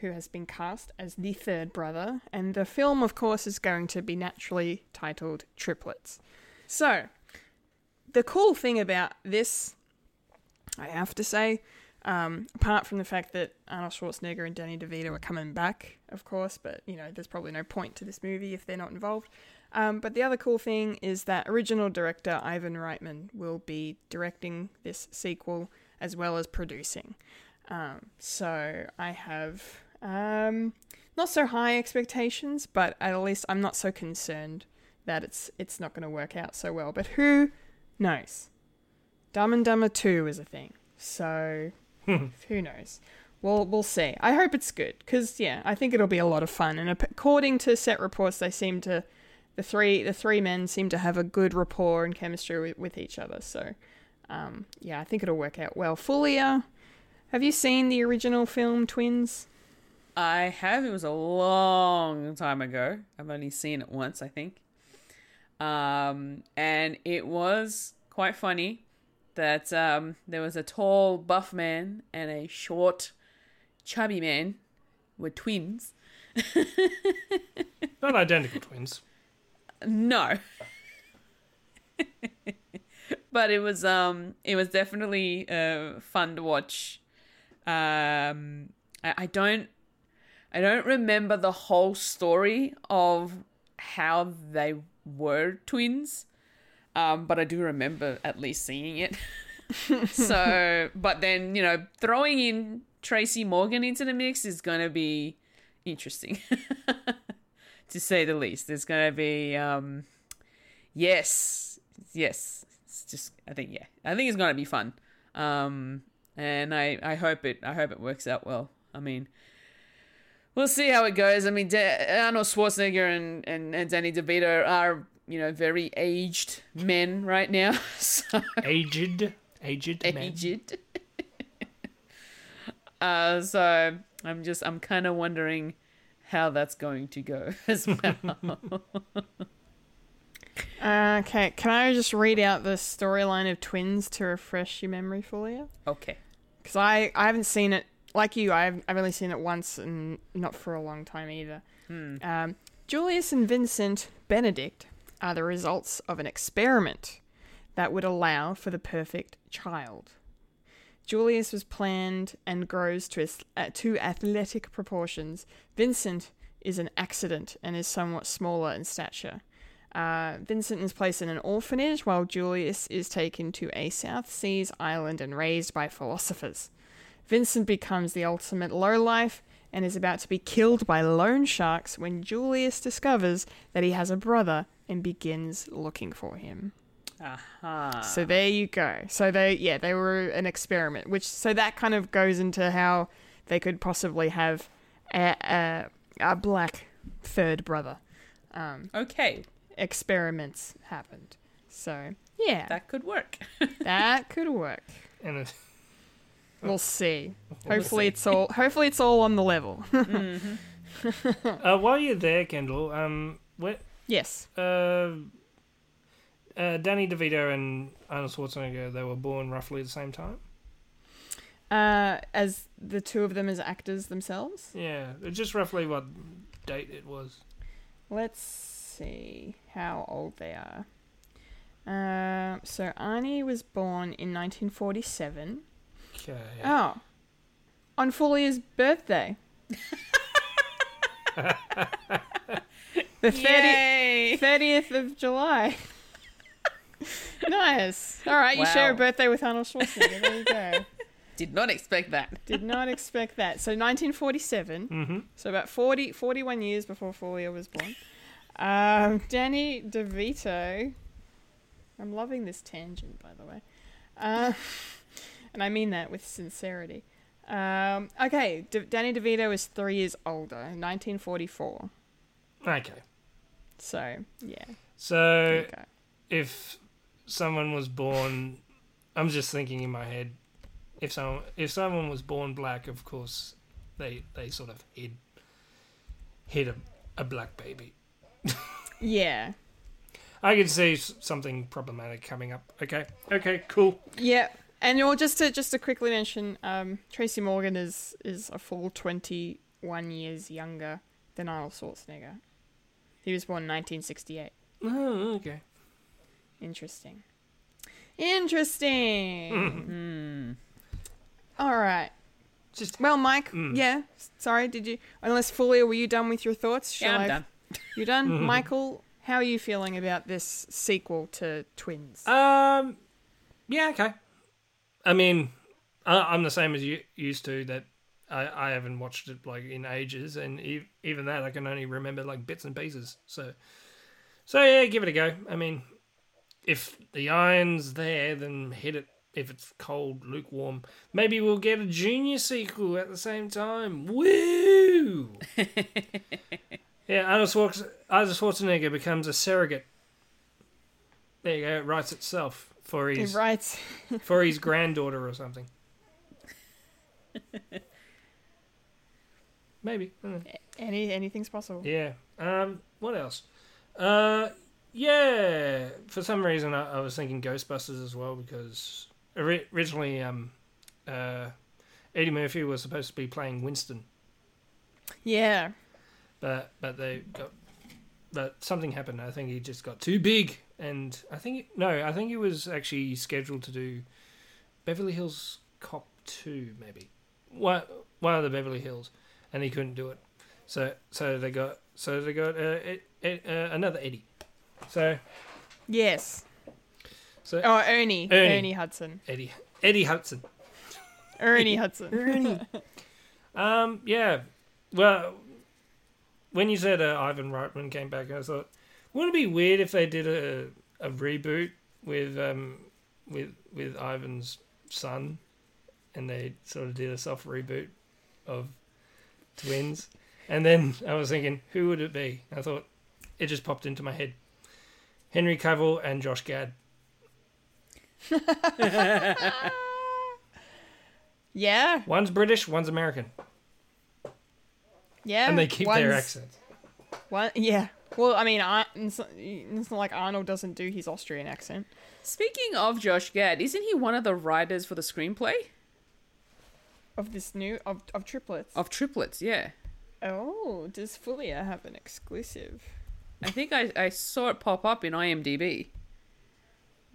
who has been cast as the third brother, and the film, of course, is going to be naturally titled Triplets. So, the cool thing about this, I have to say, um, apart from the fact that Arnold Schwarzenegger and Danny DeVito are coming back, of course, but you know, there's probably no point to this movie if they're not involved. Um, but the other cool thing is that original director Ivan Reitman will be directing this sequel as well as producing. Um, so I have um, not so high expectations, but at least I'm not so concerned that it's it's not going to work out so well. But who knows? Dumb and Dumber Two is a thing, so who knows? We'll we'll see. I hope it's good because yeah, I think it'll be a lot of fun. And according to set reports, they seem to the three the three men seem to have a good rapport and chemistry with, with each other. So um, yeah, I think it'll work out well. Fulia, have you seen the original film Twins? I have. It was a long time ago. I've only seen it once, I think. Um, and it was quite funny that um, there was a tall, buff man and a short, chubby man were twins. Not identical twins. No. but it was um it was definitely uh fun to watch. Um I, I don't I don't remember the whole story of how they were twins. Um, but I do remember at least seeing it. so, but then, you know, throwing in Tracy Morgan into the mix is going to be interesting, to say the least. It's going to be, um, yes, yes. It's just, I think, yeah, I think it's going to be fun. Um, and I, I hope it, I hope it works out well. I mean, we'll see how it goes. I mean, De- Arnold Schwarzenegger and, and, and Danny DeVito are, you know, very aged men right now. So Aged, aged, men. aged. uh, so I'm just I'm kind of wondering how that's going to go as well. Okay, can I just read out the storyline of twins to refresh your memory for you? okay. Because I, I haven't seen it like you. I've I've only seen it once and not for a long time either. Um, Julius and Vincent Benedict are the results of an experiment that would allow for the perfect child. Julius was planned and grows to uh, to athletic proportions. Vincent is an accident and is somewhat smaller in stature. Uh, Vincent is placed in an orphanage while Julius is taken to a South Seas island and raised by philosophers. Vincent becomes the ultimate lowlife and is about to be killed by loan sharks when Julius discovers that he has a brother and begins looking for him. Aha. So there you go. So they, yeah, they were an experiment, which so that kind of goes into how they could possibly have a a, a black third brother. Um, Okay. experiments happened. So yeah, that, That could work. That could work. And it, We'll see. We'll Hopefully see. it's all. Hopefully it's all on the level. uh, while you're there, Kendall, um, what, yes. uh, uh, Danny DeVito and Arnold Schwarzenegger, they were born roughly at the same time. Uh, as the two of them as actors themselves. Yeah, just roughly what date it was. Let's see how old they are. Um, so Arnie was born in 1947. Okay. Oh, on Fulia's birthday. the 30, 30th of July. nice. All right, you share a birthday with Arnold Schwarzenegger. There you go. Did not expect that. Did not expect that. So 1947. Mm-hmm. So about 40, 41 years before Fulia was born. Um, Danny DeVito. I'm loving this tangent, by the way. Uh, and I mean that with sincerity. Um, okay, D- Danny DeVito is three years older, 1944. Okay. So, yeah. So if someone was born, I'm just thinking in my head, if someone if someone was born black, of course, they they sort of hid hid a, a black baby. Yeah. I could see something problematic coming up. Okay, okay, cool. Yeah. And you'll just to just to quickly mention, um, Tracy Morgan is is a full twenty one years younger than Arnold Schwarzenegger. He was born in nineteen sixty eight. Oh, okay. Interesting. Interesting. All right. Just Well, Mike. Mm. Yeah. Sorry. Did you? Unless Fulia, were you done with your thoughts? Yeah, Shall I'm I- done. You done, Michael? How are you feeling about this sequel to Twins? Um, yeah, okay. I mean, I, I'm the same as you used to. That I, I haven't watched it like in ages, and e- even that I can only remember like bits and pieces. So, so yeah, give it a go. I mean, if the iron's there, then hit it. If it's cold, lukewarm, maybe we'll get a junior sequel at the same time. Woo! yeah, Arnold Schwarzenegger becomes a surrogate. There you go. It writes itself for his right. for his granddaughter or something. Maybe. Know. Any anything's possible. Yeah. Um. What else? Uh. Yeah. For some reason, I, I was thinking Ghostbusters as well because ori- originally, um, uh, Eddie Murphy was supposed to be playing Winston, Yeah. but but they got. But something happened. I think he just got too big, and I think no, I think he was actually scheduled to do Beverly Hills Cop two, maybe one one of the Beverly Hills, and he couldn't do it. So so they got so they got uh, Ed, Ed, uh, another Eddie. So Yes. so Oh, Ernie. Ernie. Ernie, Hudson. Eddie Eddie Hudson. Ernie Hudson. Ernie. um yeah, well, when you said uh, Ivan Reitman came back, I thought, wouldn't it be weird if they did a a reboot with um with with Ivan's son, and they sort of did a soft reboot of twins, and then I was thinking, who would it be? I thought it just popped into my head, Henry Cavill and Josh Gad. yeah. One's British, one's American. Yeah, and they keep their one's- accents. One, yeah. Well, I mean, I, it's, not, it's not like Arnold doesn't do his Austrian accent. Speaking of Josh Gad, isn't he one of the writers for the screenplay Of this new of of triplets. of Triplets? Yeah, Oh, does Fulia have an exclusive? I think I, I saw it pop up in IMDb.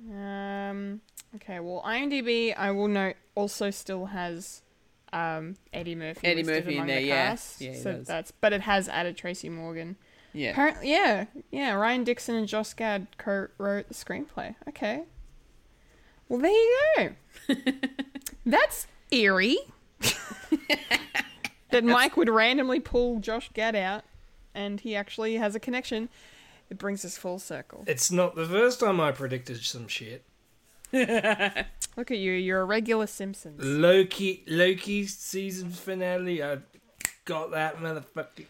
Um. Okay. Well, IMDb, I will note, also still has um Eddie Murphy. Eddie Murphy in there, the yeah. Yeah, so does. that's but it has added Tracy Morgan. Yeah, Apparently, yeah, yeah. Ryan Dixon and Josh Gad co-wrote the screenplay. Okay. Well, there you go. That's eerie. that Mike would randomly pull Josh Gad out, and he actually has a connection. It brings us full circle. It's not the first time I predicted some shit. Look at you. You're a regular Simpsons. Loki, Loki season finale. I got that motherfucker.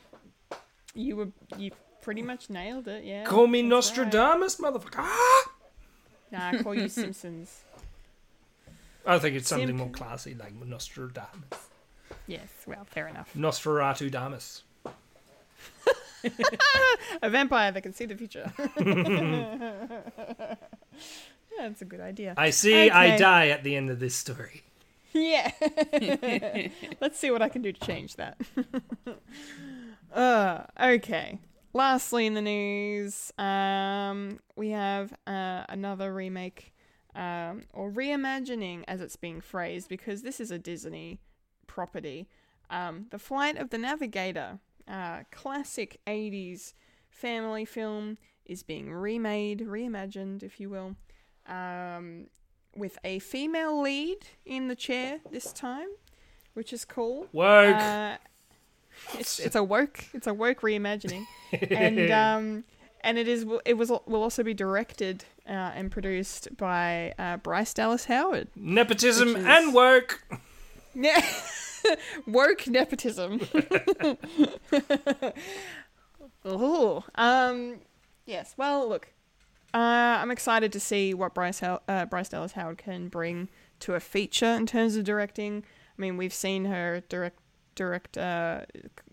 You were you pretty much nailed it. Yeah. Call me that's right. Nostradamus, motherfucker. Ah! Nah, I call you Simpsons. I think it's something Simp. more classy, like Nostradamus. Yes. Well, fair enough. Nosferatu Damus. A vampire that can see the future. yeah, that's a good idea. I see. I die at the end of this story. Yeah. Let's see what I can do to change that. Uh, okay. Lastly, in the news, um, we have uh, another remake, um, or reimagining, as it's being phrased, because this is a Disney property. Um, the Flight of the Navigator, uh, classic 80s family film, is being remade, reimagined, if you will. Um, with a female lead in the chair this time, which is cool. Woke. Uh, it's it's a woke it's a woke reimagining, and um, and it is it was will also be directed uh, and produced by uh, Bryce Dallas Howard. Nepotism is- and work. Yeah, woke nepotism. oh, um, yes. Well, look, uh, I'm excited to see what Bryce uh, Bryce Dallas Howard can bring to a feature in terms of directing. I mean, we've seen her direct direct uh,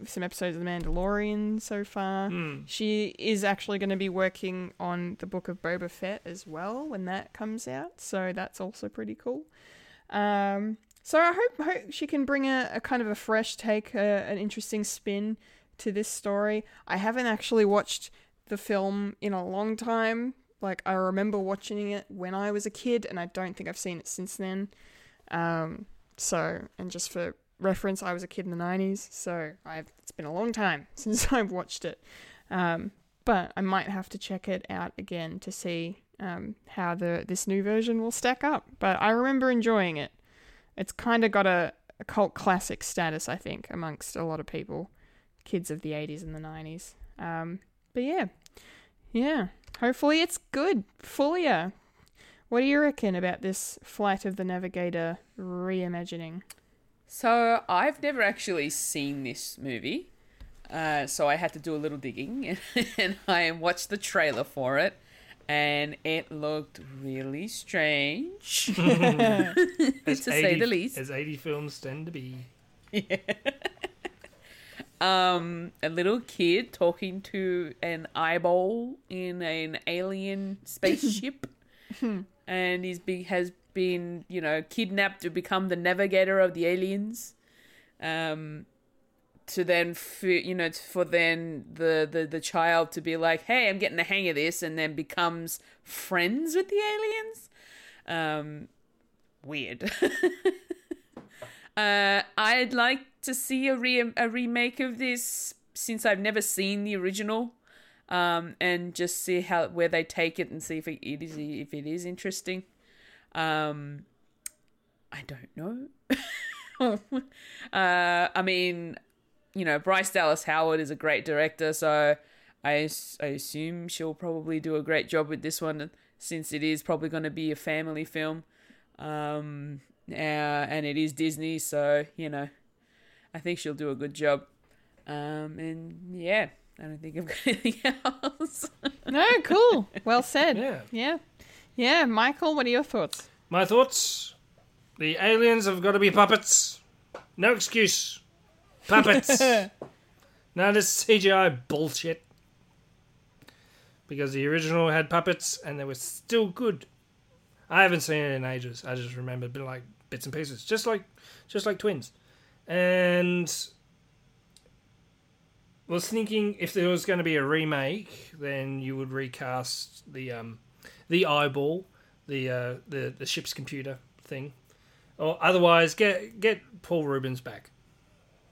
some episodes of The Mandalorian so far. She is actually going to be working on the book of Boba Fett as well when that comes out, so that's also pretty cool. Um, so I hope, hope she can bring a, a kind of a fresh take, uh, an interesting spin to this story. I haven't actually watched the film in a long time. Like I remember watching it when I was a kid, and I don't think I've seen it since then. Um, so, and just for reference, I was a kid in the '90s, so I've it's been a long time since I've watched it. Um, but I might have to check it out again to see um, how the this new version will stack up. But I remember enjoying it. It's kind of got a, a cult classic status, I think, amongst a lot of people, kids of the '80s and the '90s. Um, but yeah, yeah. Hopefully it's good. Fulia. What do you reckon about this Flight of the Navigator reimagining? So I've never actually seen this movie, uh, so I had to do a little digging, and I watched the trailer for it, and it looked really strange, to As say the least. As 80 films tend to be. Um, a little kid talking to an eyeball in an alien spaceship, and he's be- has been, you know, kidnapped to become the navigator of the aliens. Um, to then, f- you know, for then the, the the child to be like, "Hey, I'm getting the hang of this," and then becomes friends with the aliens. Um, weird. Uh, I'd like to see a re- a remake of this since I've never seen the original, um, and just see how where they take it and see if it is if it is interesting. Um, I don't know. uh, I mean, you know, Bryce Dallas Howard is a great director, so I I assume she'll probably do a great job with this one since it is probably going to be a family film. Um, uh, and it is Disney, so you know, I think she'll do a good job. Um, and yeah, I don't think I've got anything else. No, cool. Well said. Yeah. Yeah. Yeah, Michael, what are your thoughts? My thoughts? The aliens have got to be puppets. No excuse. Puppets. Of this CGI bullshit. Because the original had puppets and they were still good. I haven't seen it in ages. I just remember bit like bits and pieces, just like just like twins. And was thinking if there was going to be a remake, then you would recast the um, the eyeball, the uh, the the ship's computer thing, or otherwise get get Paul Reubens back.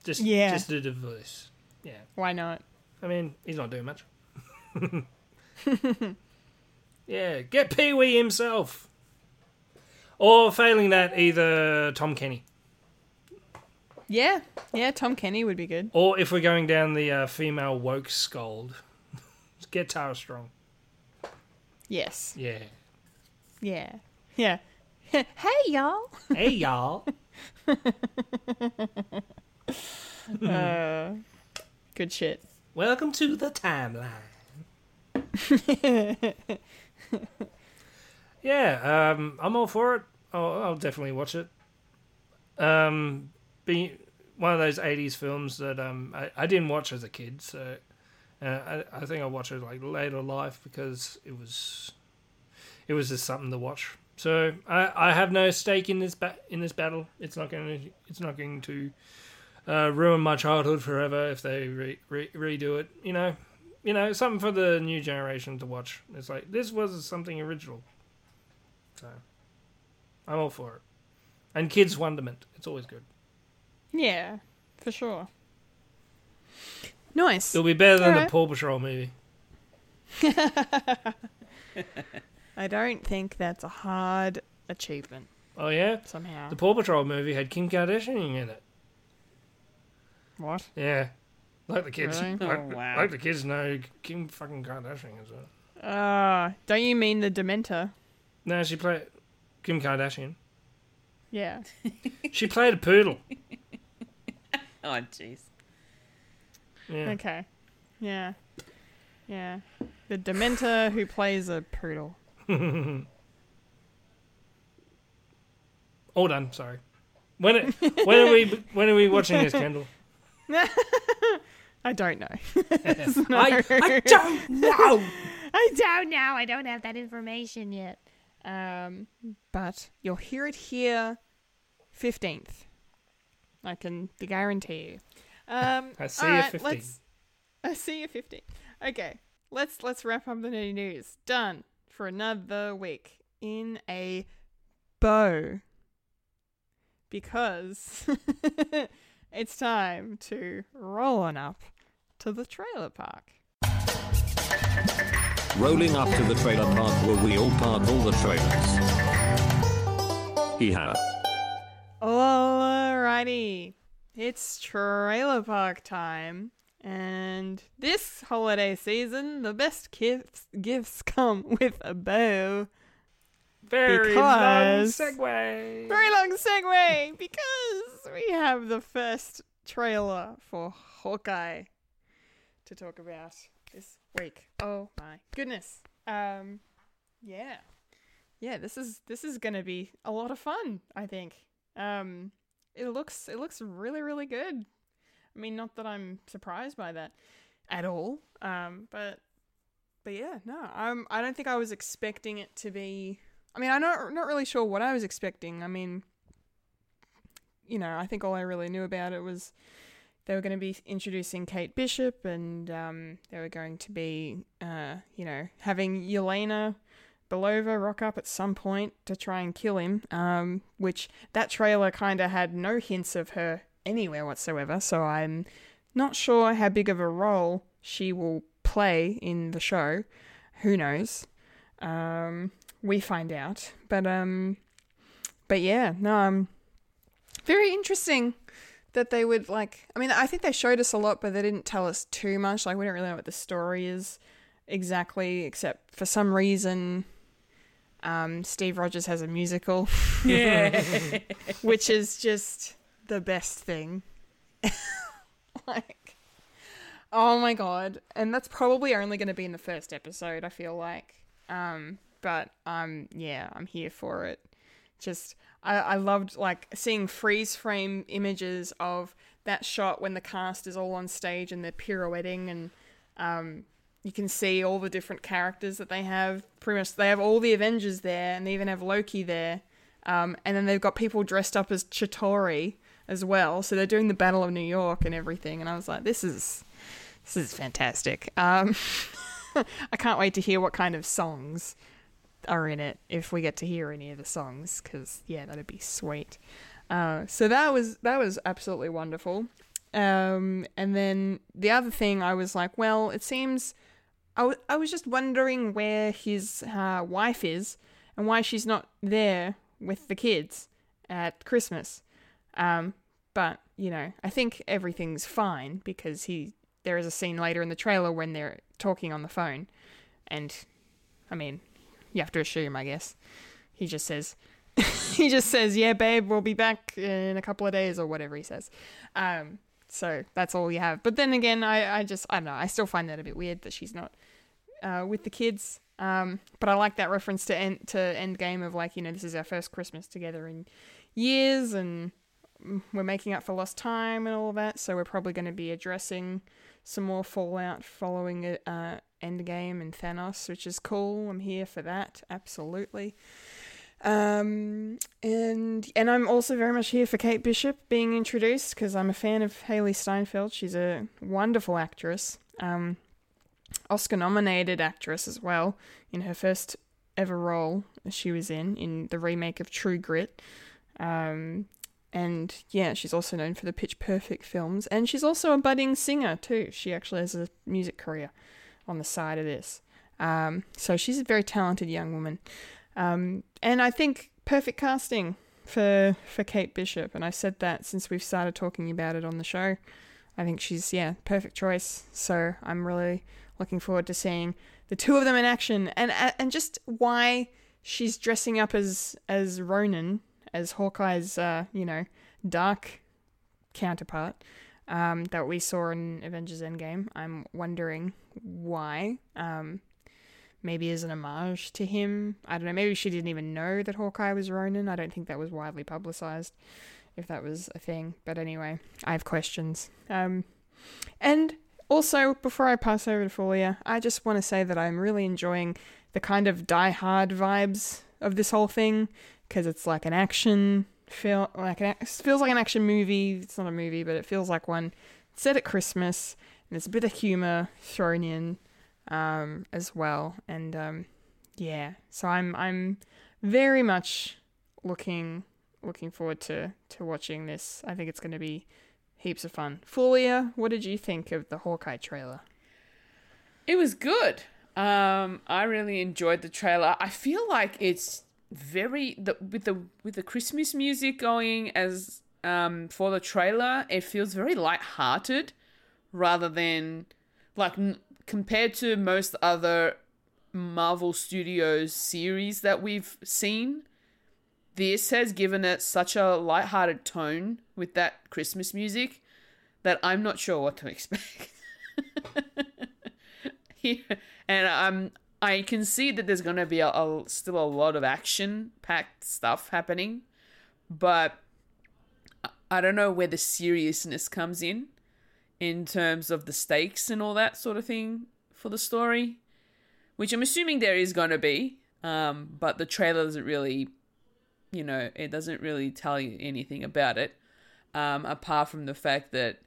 Just Yeah. just do the voice. Yeah, Why not? I mean he's not doing much. yeah, get Pee Wee himself, or failing that, either Tom Kenny. Yeah, yeah. Tom Kenny would be good. Or if we're going down the uh, female woke scold, get Tara Strong. Yes. Yeah. Yeah. Yeah. hey y'all. Hey y'all. Uh, good shit. Welcome to the timeline. yeah, um, I'm all for it. I'll, I'll definitely watch it. Um, be one of those '80s films that um I, I didn't watch as a kid, so uh, I I think I watched it like later life because it was it was just something to watch. So I, I have no stake in this ba- in this battle. It's not going to it's not going to uh, ruin my childhood forever if they re- re- redo it. You know, you know, something for the new generation to watch. It's like this was something original. So I'm all for it. And kids' wonderment. It's always good. Yeah, for sure. Nice. It'll be better than Alright. the Paw Patrol movie. I don't think that's a hard achievement Oh yeah, somehow. the Paw Patrol movie had Kim Kardashian in it. What? Yeah, like the kids. Really? Like, Oh, wow. like the kids know Kim fucking Kardashian is it? Uh, don't you mean the Dementor? No, she played Kim Kardashian. Yeah. She played a poodle. Oh, jeez. Yeah. Okay. Yeah. Yeah. The Dementor who plays a poodle. All done. Sorry. When it, when are we when are we watching this, Kendall? I don't know. I, I don't know. I don't know. I don't have that information yet. Um, but you'll hear it here, fifteenth. I can guarantee you. Um, I see you alright, 15. Let's, I see you fifteen. Okay, let's let's wrap up the nerdy news. Done for another week in a bow. Because it's time to roll on up to the trailer park. Rolling up to the trailer park where we all park all the trailers. Yeehaw. Alrighty, it's trailer park time, and this holiday season, the best gifts gifts come with a bow. Very long Because- segue. Very long segue because we have the first trailer for Hawkeye to talk about this week. Oh my goodness. Um, yeah, yeah. This is this is gonna be a lot of fun. I think. Um, it looks it looks really really good. I mean, not that I'm surprised by that at all. Um, but but yeah, no, I'm. I don't think I was expecting it to be. I mean, I'm not not really sure what I was expecting. I mean, you know, I think all I really knew about it was they were going to be introducing Kate Bishop, and um, they were going to be, uh, you know, having Yelena Belova rock up at some point to try and kill him. Um, which that trailer kind of had no hints of her anywhere whatsoever. So I'm not sure how big of a role she will play in the show. Who knows? Um, we find out. But um, but yeah, no, um, very interesting that they would like. I mean, I think they showed us a lot, but they didn't tell us too much. Like we don't really know what the story is exactly, except for some reason. Um, Steve Rogers has a musical, Yeah. which is just the best thing. like, oh my god! And that's probably only going to be in the first episode. I feel like, um, but um, yeah, I'm here for it. Just, I, I loved like seeing freeze frame images of that shot when the cast is all on stage and they're pirouetting and um, you can see all the different characters that they have. Pretty much, they have all the Avengers there, and they even have Loki there. Um, and then they've got people dressed up as Chitauri as well. So they're doing the Battle of New York and everything. And I was like, this is this is fantastic. Um, I can't wait to hear what kind of songs are in it if we get to hear any of the songs because yeah, that'd be sweet. Uh, so that was that was absolutely wonderful. Um, and then the other thing, I was like, well, it seems I, w- I was just wondering where his uh, wife is and why she's not there with the kids at Christmas. Um, but you know, I think everything's fine because he. There is a scene later in the trailer when they're talking on the phone, and I mean, you have to assume, I guess. He just says, he just says, "Yeah, babe, we'll be back in a couple of days" or whatever he says. Um, so that's all you have. But then again, I, I just I don't know. I still find that a bit weird that she's not uh, with the kids. Um, but I like that reference to end to Endgame of like you know this is our first Christmas together in years and we're making up for lost time and all that. So we're probably going to be addressing some more Fallout following uh, Endgame and Thanos, which is cool. I'm here for that, absolutely. Um, and and I'm also very much here for Kate Bishop being introduced because I'm a fan of Hailee Steinfeld. She's a wonderful actress, um, Oscar nominated actress as well in her first ever role she was in in the remake of True Grit. Um, and yeah, she's also known for the Pitch Perfect films, and she's also a budding singer too. She actually has a music career on the side of this. Um, so she's a very talented young woman. Um, and I think perfect casting for for Kate Bishop, and I said that since we've started talking about it on the show. I think she's yeah perfect choice. So I'm really looking forward to seeing the two of them in action, and and just why she's dressing up as as Ronin, as Hawkeye's uh, you know dark counterpart um, that we saw in Avengers Endgame. I'm wondering why. Um, maybe as an homage to him. I don't know. Maybe she didn't even know that Hawkeye was Ronin. I don't think that was widely publicized, if that was a thing. But anyway, I have questions. Um, and also, before I pass over to Fulia, I just want to say that I'm really enjoying the kind of Die Hard vibes of this whole thing because it's like an action film, like an, it feels like an action movie. It's not a movie, but it feels like one set at Christmas. And there's a bit of humor thrown in um, as well. And um, yeah, so I'm I'm very much looking looking forward to to watching this. I think it's going to be heaps of fun. Fulia, what did you think of the Hawkeye trailer? It was good. Um, I really enjoyed the trailer. I feel like it's very the with the with the Christmas music going as um for the trailer. It feels very light-hearted rather than like n- compared to most other Marvel Studios series that we've seen. This has given it such a light-hearted tone with that Christmas music that I'm not sure what to expect. yeah. And um, I can see that there's going to be a, a, still a lot of action-packed stuff happening, but I don't know where the seriousness comes in in terms of the stakes and all that sort of thing for the story, which I'm assuming there is going to be. Um, but the trailer doesn't really, you know, it doesn't really tell you anything about it, um, apart from the fact that,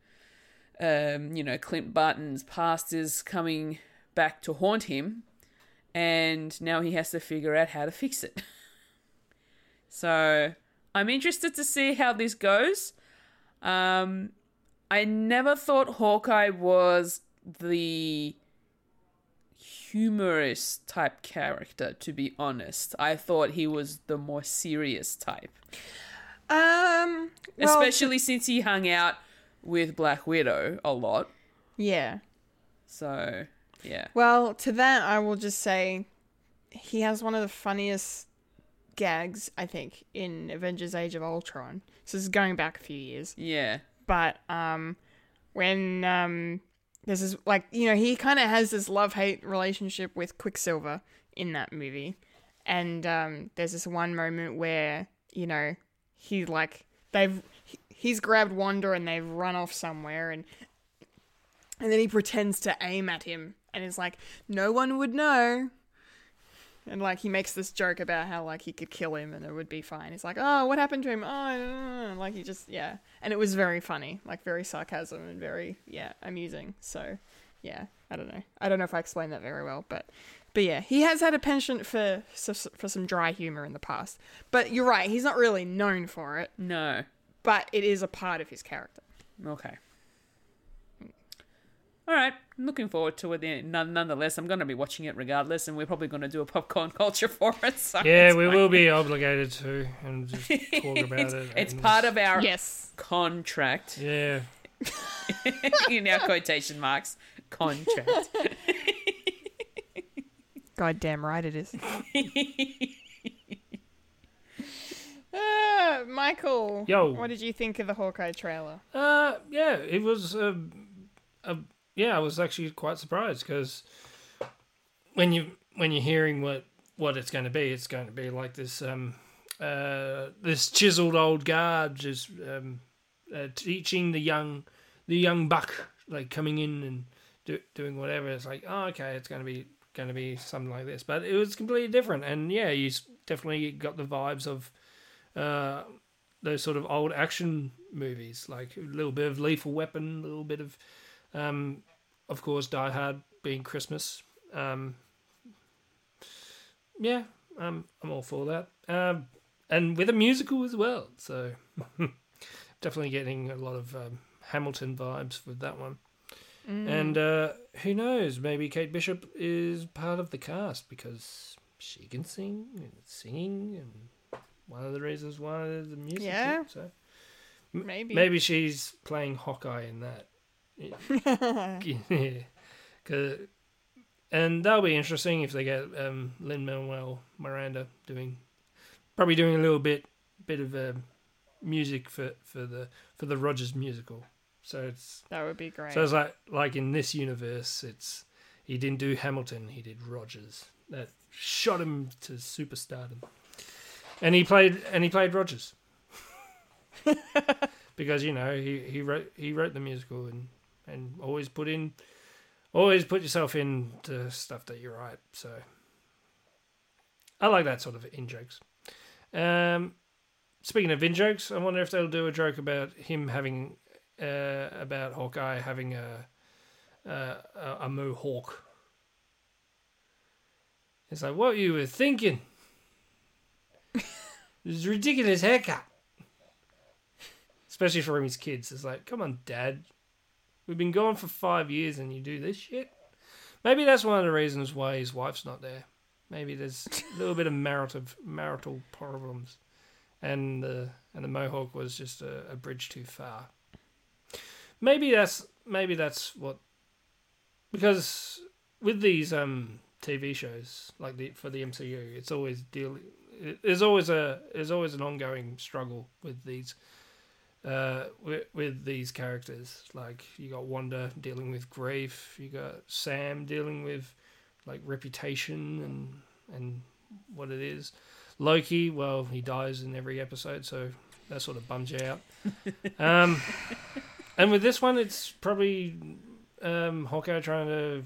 um, you know, Clint Barton's past is coming back to haunt him, and now he has to figure out how to fix it. so I'm interested to see how this goes. Um, I never thought Hawkeye was the humorous type character, to be honest. I thought he was the more serious type. Um, well, Especially since he hung out with Black Widow a lot. Yeah. So, yeah. Well, to that, I will just say he has one of the funniest gags, I think, in Avengers Age of Ultron. So this is going back a few years. Yeah. But um, when um, this is like, you know, he kind of has this love hate relationship with Quicksilver in that movie. And um, there's this one moment where, you know, he like, they've, he's grabbed Wanda and they've run off somewhere and and then he pretends to aim at him and is like, no one would know. And like he makes this joke about how like he could kill him and it would be fine. He's like, oh, what happened to him? Oh, I don't know." like he just yeah. And it was very funny, like very sarcasm and very yeah amusing. So yeah, I don't know. I don't know if I explained that very well, but but yeah, he has had a penchant for for, for some dry humor in the past. But you're right, he's not really known for it, No. but it is a part of his character. Okay. All right, I'm looking forward to it. Nonetheless, I'm going to be watching it regardless, and we're probably going to do a popcorn culture for it. So Yeah, we fine. will be obligated to and just talk about it's, it. it's part of our Yes. contract Yeah. in our quotation marks. Contract. God damn right it is. uh, Michael, Yo. what did you think of the Hawkeye trailer? Uh, yeah, it was. Uh, yeah, I was actually quite surprised because when you when you're hearing what what it's going to be, it's going to be like this um uh this chiseled old guard just um uh, teaching the young the young buck like coming in and do, doing whatever. It's like oh okay, it's going to be going to be something like this, but it was completely different. And yeah, you definitely got the vibes of uh those sort of old action movies, like a little bit of Lethal Weapon, a little bit of, um, of course, Die Hard being Christmas. Um, yeah, um, I'm all for that. Um, and with a musical as well, so definitely getting a lot of um, Hamilton vibes with that one. And uh, who knows? Maybe Kate Bishop is part of the cast because she can sing and singing, and one of the reasons why there's a music. Yeah. So Maybe. maybe she's playing Hawkeye in that. yeah. 'Cause- and that'll be interesting if they get um, Lin Manuel Miranda doing, probably doing a little bit, bit of um music for, for the for the Rogers musical. So it's That would be great. so it's like like in this universe, it's he didn't do Hamilton, he did Rogers. That shot him to superstardom. And he played and he played Rogers. because you know he, he wrote he wrote the musical and and always put in always put yourself into stuff that you write. So I like that sort of in jokes. Um, speaking of in jokes, I wonder if they'll do a joke about him having uh, about Hawkeye having a a, a, mohawk. It's like what you were thinking. This ridiculous haircut. Especially for his kids. It's like, come on, Dad. We've been gone for five years and you do this shit? Maybe that's one of the reasons why his wife's not there. Maybe there's a little bit of marital marital problems, and the and the mohawk was just a, a bridge too far. Maybe that's maybe that's what because with these um TV shows like the for the MCU, it's always dealing. There's always a there's always an ongoing struggle with these uh, with, with these characters. Like you got Wanda dealing with grief, you got Sam dealing with like reputation and and what it is. Loki, well, he dies in every episode, so that sort of bums you out. um, and with this one, it's probably um, Hawkeye trying to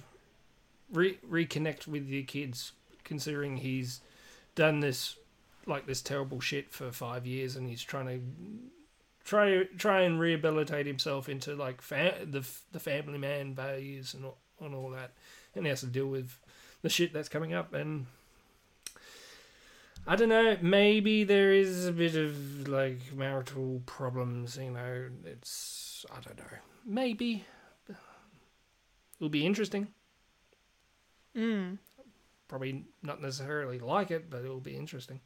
re- reconnect with the kids, considering he's done this like this terrible shit for five years, and he's trying to try try and rehabilitate himself into like the the family man values and all, and all that, and he has to deal with the shit that's coming up. And I don't know, maybe there is a bit of like marital problems. You know, it's I don't know, maybe it'll be interesting. Mm. Probably not necessarily like it, but it'll be interesting.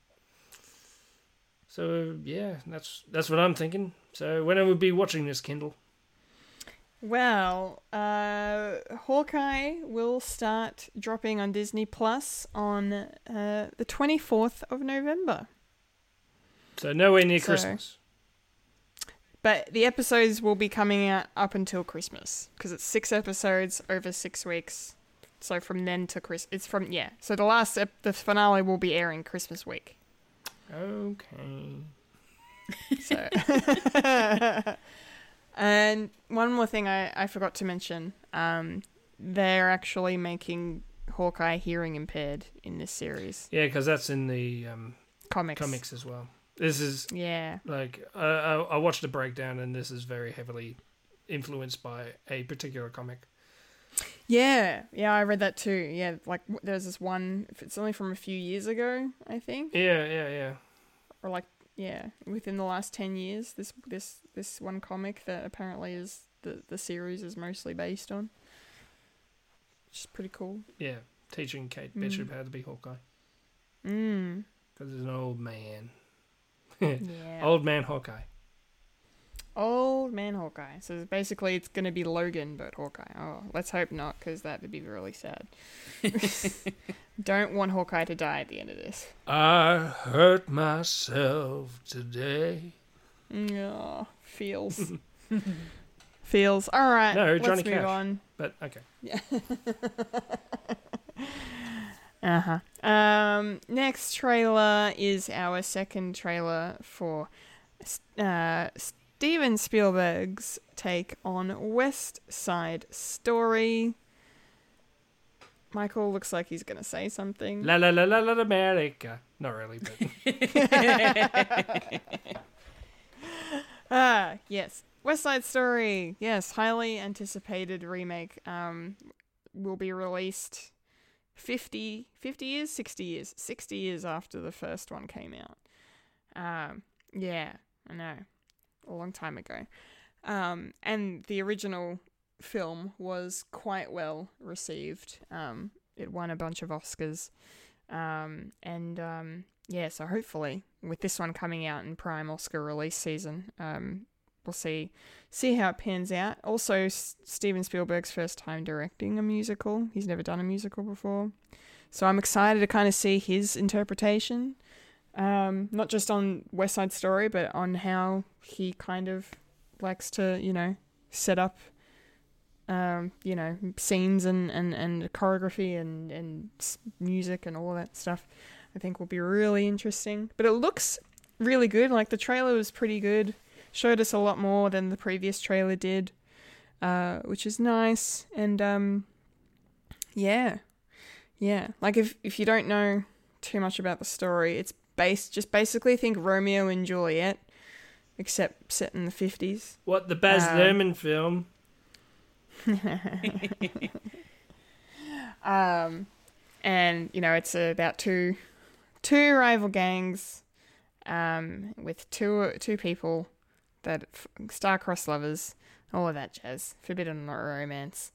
So yeah, that's that's what I'm thinking. So when I would be watching this, Kendall. Well, uh, Hawkeye will start dropping on Disney Plus on uh, the 24th of November. So nowhere near So- Christmas. But the episodes will be coming out up until Christmas because it's six episodes over six weeks. So from then to Chris, it's from yeah. So the last ep- the finale will be airing Christmas week. Okay. So, and one more thing I, I forgot to mention. Um, they're actually making Hawkeye hearing impaired in this series. Yeah, because that's in the um, Comics. comics as well. This is Yeah. like I, I, I watched a breakdown, and this is very heavily influenced by a particular comic. Yeah. Yeah, I read that too. Yeah, like there's this one, it's only from a few years ago, I think. Yeah, yeah, yeah. Or like, yeah, within the last 10 years, this this this one comic that apparently is the, the series is mostly based on. Which is pretty cool. Yeah, teaching Kate Mm. Bishop how to be Hawkeye Mm. because he's an old man. Yeah. Old man Hawkeye. Old man Hawkeye. So basically, it's going to be Logan, but Hawkeye. Oh, let's hope not, because that would be really sad. Don't want Hawkeye to die at the end of this. I hurt myself today. Oh, feels. feels. All right. No, let's Johnny move Cash. on. But okay. Yeah. Uh huh. Um, next trailer is our second trailer for uh, Steven Spielberg's take on West Side Story. Michael looks like he's gonna say something. La la la la la America. Not really, but Ah, yes. West Side Story. Yes, highly anticipated remake. Um, will be released 50, 50 years, 60 years, 60 years after the first one came out. Um, yeah, I know. A long time ago. Um, and the original film was quite well received. Um, it won a bunch of Oscars. Um, and um, yeah, so hopefully with this one coming out in prime Oscar release season, um, we'll see see how it pans out. Also, S- Steven Spielberg's first time directing a musical. He's never done a musical before, so I'm excited to kind of see his interpretation, um, not just on West Side Story, but on how he kind of likes to, you know, set up. Um, you know, scenes and, and, and choreography and, and music and all that stuff. I think will be really interesting. But it looks really good. Like the trailer was pretty good. Showed us a lot more than the previous trailer did, uh, which is nice. And um, yeah, yeah. Like if if you don't know too much about the story, it's based just basically think Romeo and Juliet, except set in the fifties. what the Baz Um, Luhrmann film? Um, and you know it's about two two rival gangs, um, with two two people that star-crossed lovers, all of that jazz, forbidden romance,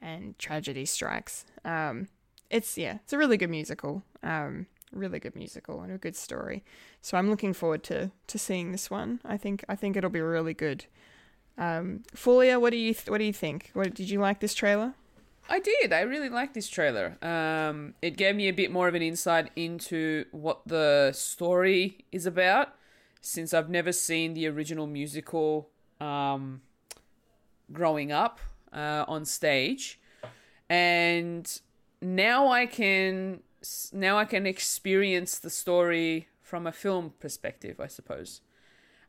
and tragedy strikes. Um, it's yeah, it's a really good musical. Um, really good musical and a good story. So I'm looking forward to to seeing this one. I think I think it'll be really good. Um, Fulia, what do you th- what do you think? What did you like this trailer? I did. I really liked this trailer. Um, it gave me a bit more of an insight into what the story is about, since I've never seen the original musical um, growing up uh, on stage, and now I can now I can experience the story from a film perspective, I suppose.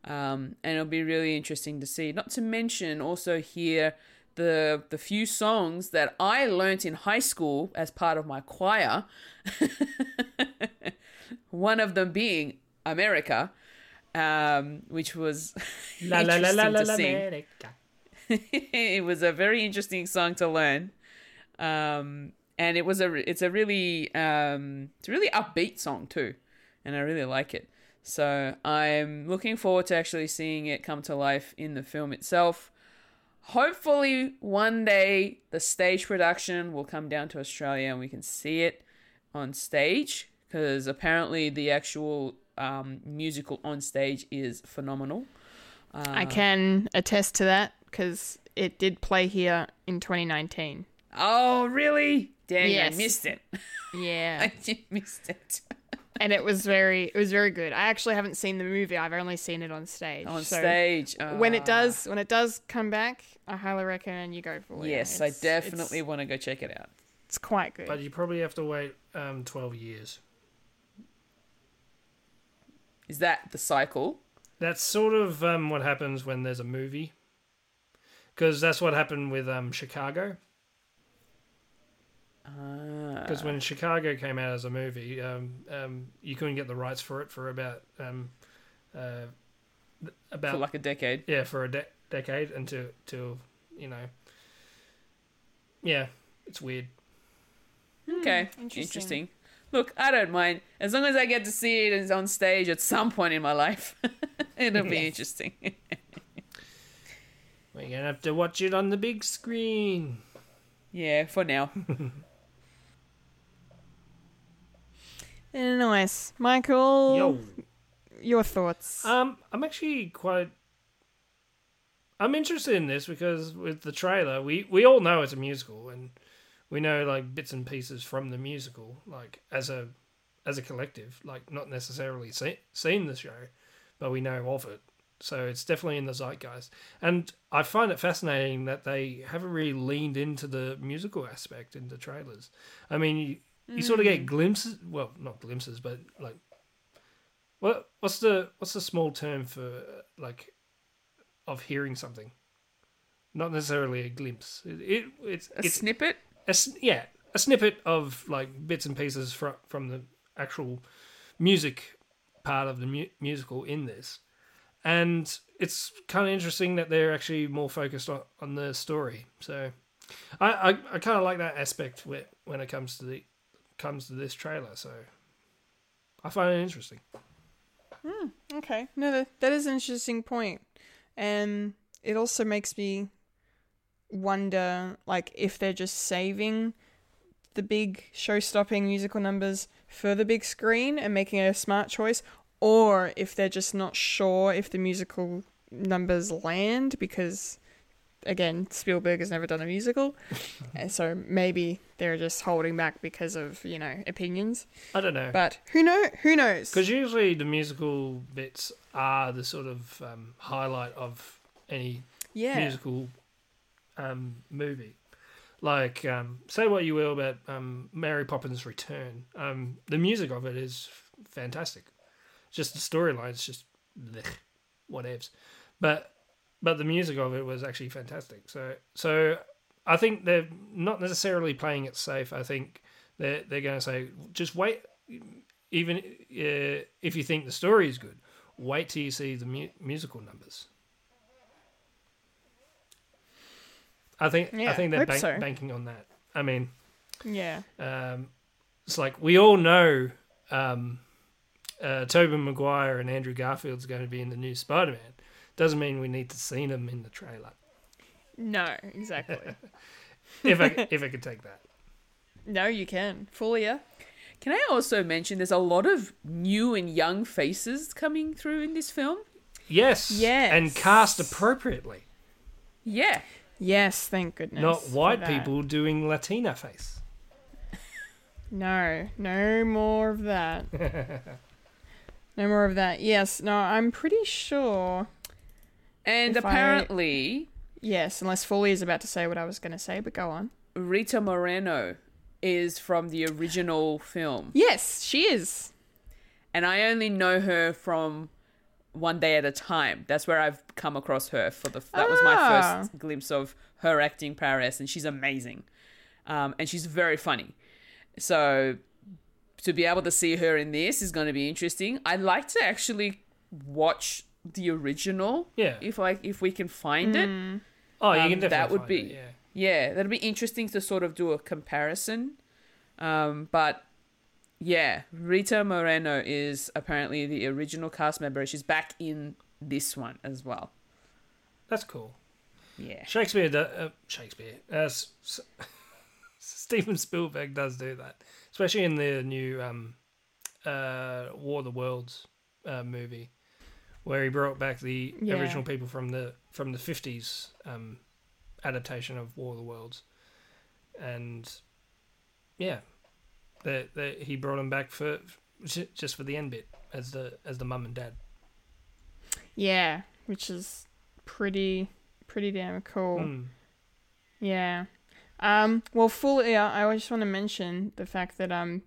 Um, and it'll be really interesting to see. Not to mention also hear the the few songs that I learnt in high school as part of my choir. One of them being America, um, which was La la la la la to la sing. America. it was a very interesting song to learn, um, and it was a it's a really um, it's a really upbeat song too, and I really like it. So I'm looking forward to actually seeing it come to life in the film itself. Hopefully, one day the stage production will come down to Australia and we can see it on stage because apparently the actual um, musical on stage is phenomenal. I can attest to that because it did play here in 2019. Oh, really? Dang, Yes. I missed it. Yeah, I missed it. and it was very, it was very good. I actually haven't seen the movie. I've only seen it on stage. On So stage. when it Ah. does, when it does come back, I highly recommend you go for it. Yes, I definitely want to go check it out. It's, it's quite good. But you probably have to wait um, 12 years. Is that the cycle? That's sort of um, what happens when there's a movie. Because that's what happened with um, Chicago. Ah. Because when Chicago came out as a movie, um, um, you couldn't get the rights for it for about um, uh, about for like a decade. yeah for a de- decade until till you know yeah it's weird. Okay, interesting. interesting. Look, I don't mind as long as I get to see it on stage at some point in my life. It'll be interesting. We're gonna have to watch it on the big screen. yeah, for now. Nice, Michael. Yo. Your thoughts? Um, I'm actually quite. I'm interested in this because with the trailer, we we all know it's a musical, and we know like bits and pieces from the musical, like as a as a collective, like not necessarily see, seen the show, but we know of it. So it's definitely in the zeitgeist, and I find it fascinating that they haven't really leaned into the musical aspect in the trailers. I mean, you, you sort of get mm. glimpses, well, not glimpses, but like what what's the what's the small term for like of hearing something? Not necessarily a glimpse. It, it it's A it's snippet? A yeah a snippet of like bits and pieces from from the actual music part of the mu- musical in this, and it's kind of interesting that they're actually more focused on, on the story. So I I, I kind of like that aspect whe- when it comes to the comes to this trailer. So I find it interesting. Hmm, okay. No, that, that is an interesting. And it also makes me wonder like if they're just saving the big show-stopping musical numbers for the big screen and making a smart choice or if they're just not sure if the musical numbers land because again Spielberg has never done a musical and so maybe they're just holding back because of you know opinions. I don't know. but who know who knows? Because usually the musical bits are the sort of um, highlight of any yeah. musical um, movie. Like, um, say what you will about um, Mary Poppins Return. Um, the music of it is fantastic. Just the storyline's just blech, whatevs. But but the music of it was actually fantastic. So so I think they're not necessarily playing it safe. I think they're they're going to say just wait. Even uh, if you think the story is good, wait till you see the mu- musical numbers. I think I think they're bank- so. banking on that. I mean, yeah um, it's like we all know um, uh, Tobey Maguire and Andrew Garfield's going to be in the new Spider-Man. Doesn't mean we need to see them in the trailer. no exactly If I if I could take that. No, you can. Fulia. Can I also mention there's a lot of new and young faces coming through in this film? Yes. Yes. And cast appropriately. Yeah. Yes, thank goodness. Not white people doing Latina face. No, no more of that. no more of that. Yes, no, I'm pretty sure. And If I- apparently, Yes, unless Fulia is about to say what I was going to say, but go on. Rita Moreno is from the original film. Yes, she is. And I only know her from One Day at a Time. That's where I've come across her for the that was my Ah. first glimpse of her acting prowess and she's amazing. Um, and she's very funny. So to be able to see her in this is going to be interesting. I'd like to actually watch the original Yeah. if I if we can find it. Oh, you Um, can definitely that would find be it, yeah. yeah that'd be interesting to sort of do a comparison um but yeah rita moreno is apparently the original cast member she's back in this one as well That's cool. yeah Shakespeare, do, uh, Shakespeare, uh, S- S- Steven Spielberg does do that, especially in the new um, uh, War of the Worlds uh, movie, where he brought back the Yeah. original people from the from the fifties um, adaptation of War of the Worlds, and yeah, they, they, he brought him back for just for the end bit as the as the mum and dad. Yeah, which is pretty pretty damn cool. Mm. Yeah. Um, well, full. Yeah, I just want to mention the fact that um,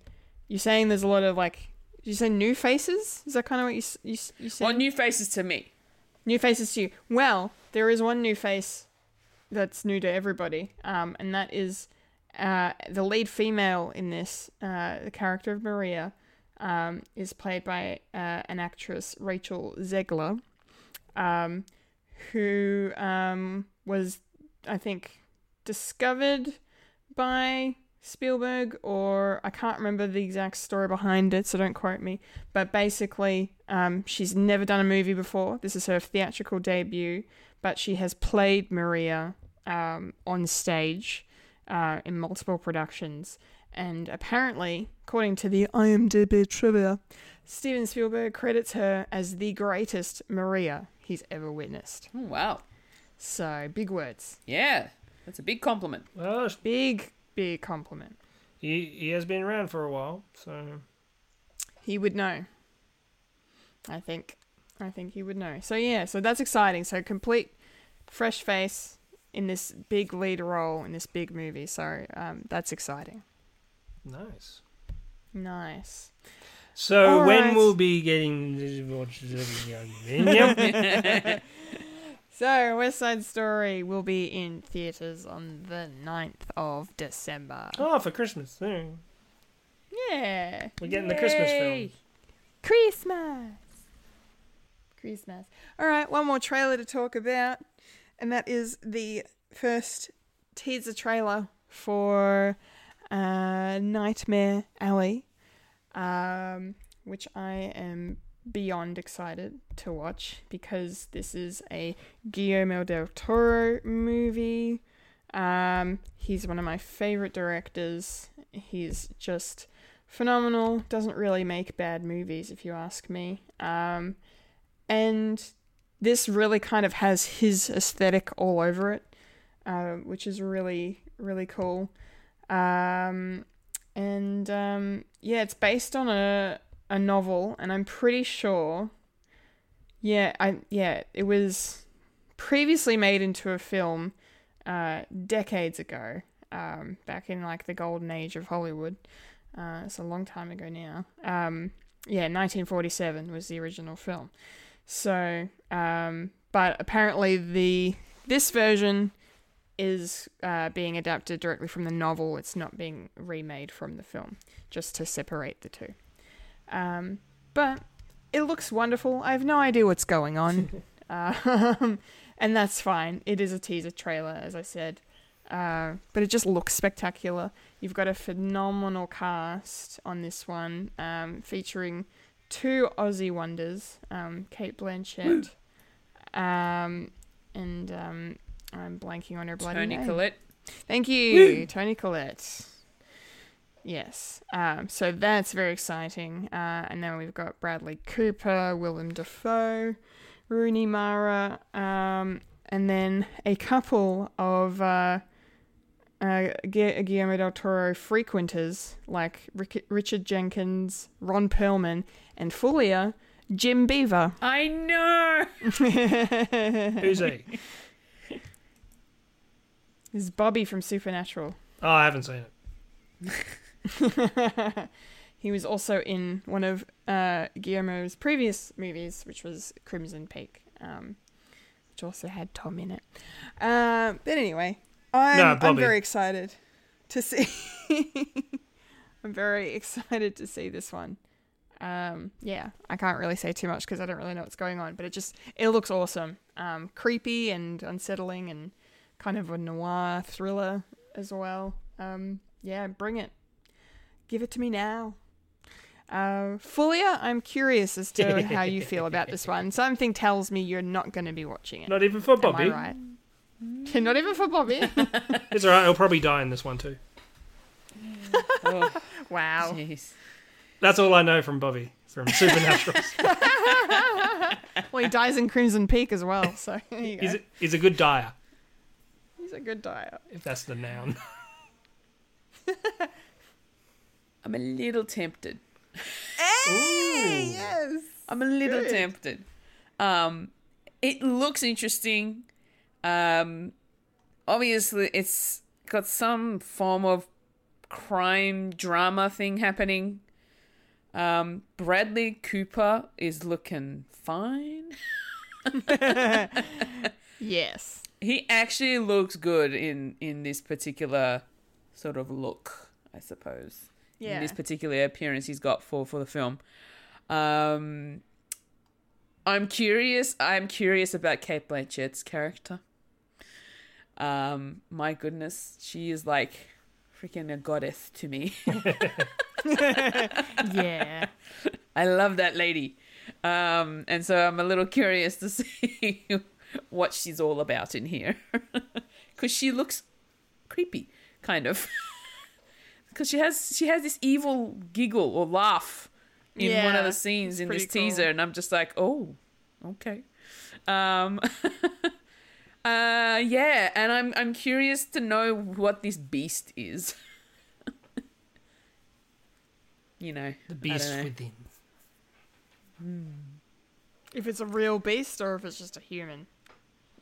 you're saying there's a lot of like you say new faces? Is that kind of what you s- you s- you said? Well, new faces to me. New faces to you. Well, there is one new face that's new to everybody, um, and that is uh, the lead female in this. Uh, the character of Maria um, is played by uh, an actress, Rachel Zegler, um, who um, was, I think, discovered by Spielberg, or I can't remember the exact story behind it, so don't quote me. But basically, um, she's never done a movie before. This is her theatrical debut, but she has played Maria um, on stage uh, in multiple productions. And apparently, according to the IMDb trivia, Steven Spielberg credits her as the greatest Maria he's ever witnessed. Oh, wow. So, big words. Yeah, that's a big compliment. Well, Big, big compliment. he, he has been around for a while, so He would know. I think. I think he would know. So yeah, so that's exciting. So complete fresh face in this big lead role in this big movie. So um, that's exciting. nice. Nice. So All when right. we'll be getting So West Side Story will be in theaters on the 9th of December. Oh, for Christmas. Yeah. Yeah. We're getting the Christmas film. Christmas. Christmas. All right, one more trailer to talk about, and that is the first teaser trailer for uh, Nightmare Alley, um, which I am beyond excited to watch because this is a Guillermo del Toro movie. Um, he's one of my favorite directors. He's just phenomenal. Doesn't really make bad movies, if you ask me. Um, and this really kind of has his aesthetic all over it, uh, which is really really cool. Um, and um, yeah, it's based on a a novel, and I'm pretty sure. Yeah, I yeah, it was previously made into a film uh, decades ago, um, back in like the golden age of Hollywood. Uh, it's a long time ago now. Um, yeah, 1947 was the original film. So, um, but apparently the this version is uh, being adapted directly from the novel. It's not being remade from the film, just to separate the two. Um, but it looks wonderful. I have no idea what's going on, um, and that's fine. It is a teaser trailer, as I said, uh, but it just looks spectacular. You've got a phenomenal cast on this one, um, featuring two Aussie wonders, um, Cate Blanchett, um, and um, I'm blanking on her bloody Toni name. Collette. Thank you, Toni Collette. Yes. Um, so that's very exciting. Uh, and then we've got Bradley Cooper, Willem Dafoe, Rooney Mara, um, and then a couple of uh, uh, Guillermo del Toro frequenters like Rick- Richard Jenkins, Ron Perlman, and Fulia, Jim Beaver. I know. Who's he? This is Bobby from Supernatural. Oh, I haven't seen it. he was also in one of uh, Guillermo's previous movies, which was Crimson Peak, um, which also had Tom in it. Uh, but anyway, I'm, No, I'm very excited to see. I'm very excited to see this one. Um, yeah, I can't really say too much because I don't really know what's going on, but it just it looks awesome, um, creepy and unsettling, and kind of a noir thriller as well. Um, yeah, bring it. Give it to me now. Uh, Fulia, I'm curious as to how you feel about this one. Something tells me you're not going to be watching it. Not even for Am Bobby. I right? not even for Bobby. It's alright, he'll probably die in this one too. Oh, wow. jeez. That's all I know from Bobby, from Supernatural. Well, he dies in Crimson Peak as well, so there you go. he's, a, he's a good dyer, He's a good dyer. if that's the noun. I'm a little tempted. Hey, yes. I'm a little Good. tempted. Um, it looks interesting. Um, obviously, it's got some form of crime drama thing happening. Um, Bradley Cooper is looking fine. Yes. He actually looks good in in this particular sort of look, I suppose. In Yeah. this particular appearance he's got for for the film. Um I'm curious. I'm curious about Cate Blanchett's character. Um my goodness, she is like freaking a goddess to me. Yeah. I love that lady. Um, and so I'm a little curious to see what she's all about in here. Because she looks creepy, kind of. Because she has she has this evil giggle or laugh in one of the scenes in this cool. teaser, and I'm just like, oh, okay. Um, uh, yeah, and I'm I'm curious to know what this beast is. You know, The beast know. within. if it's a real beast or if it's just a human.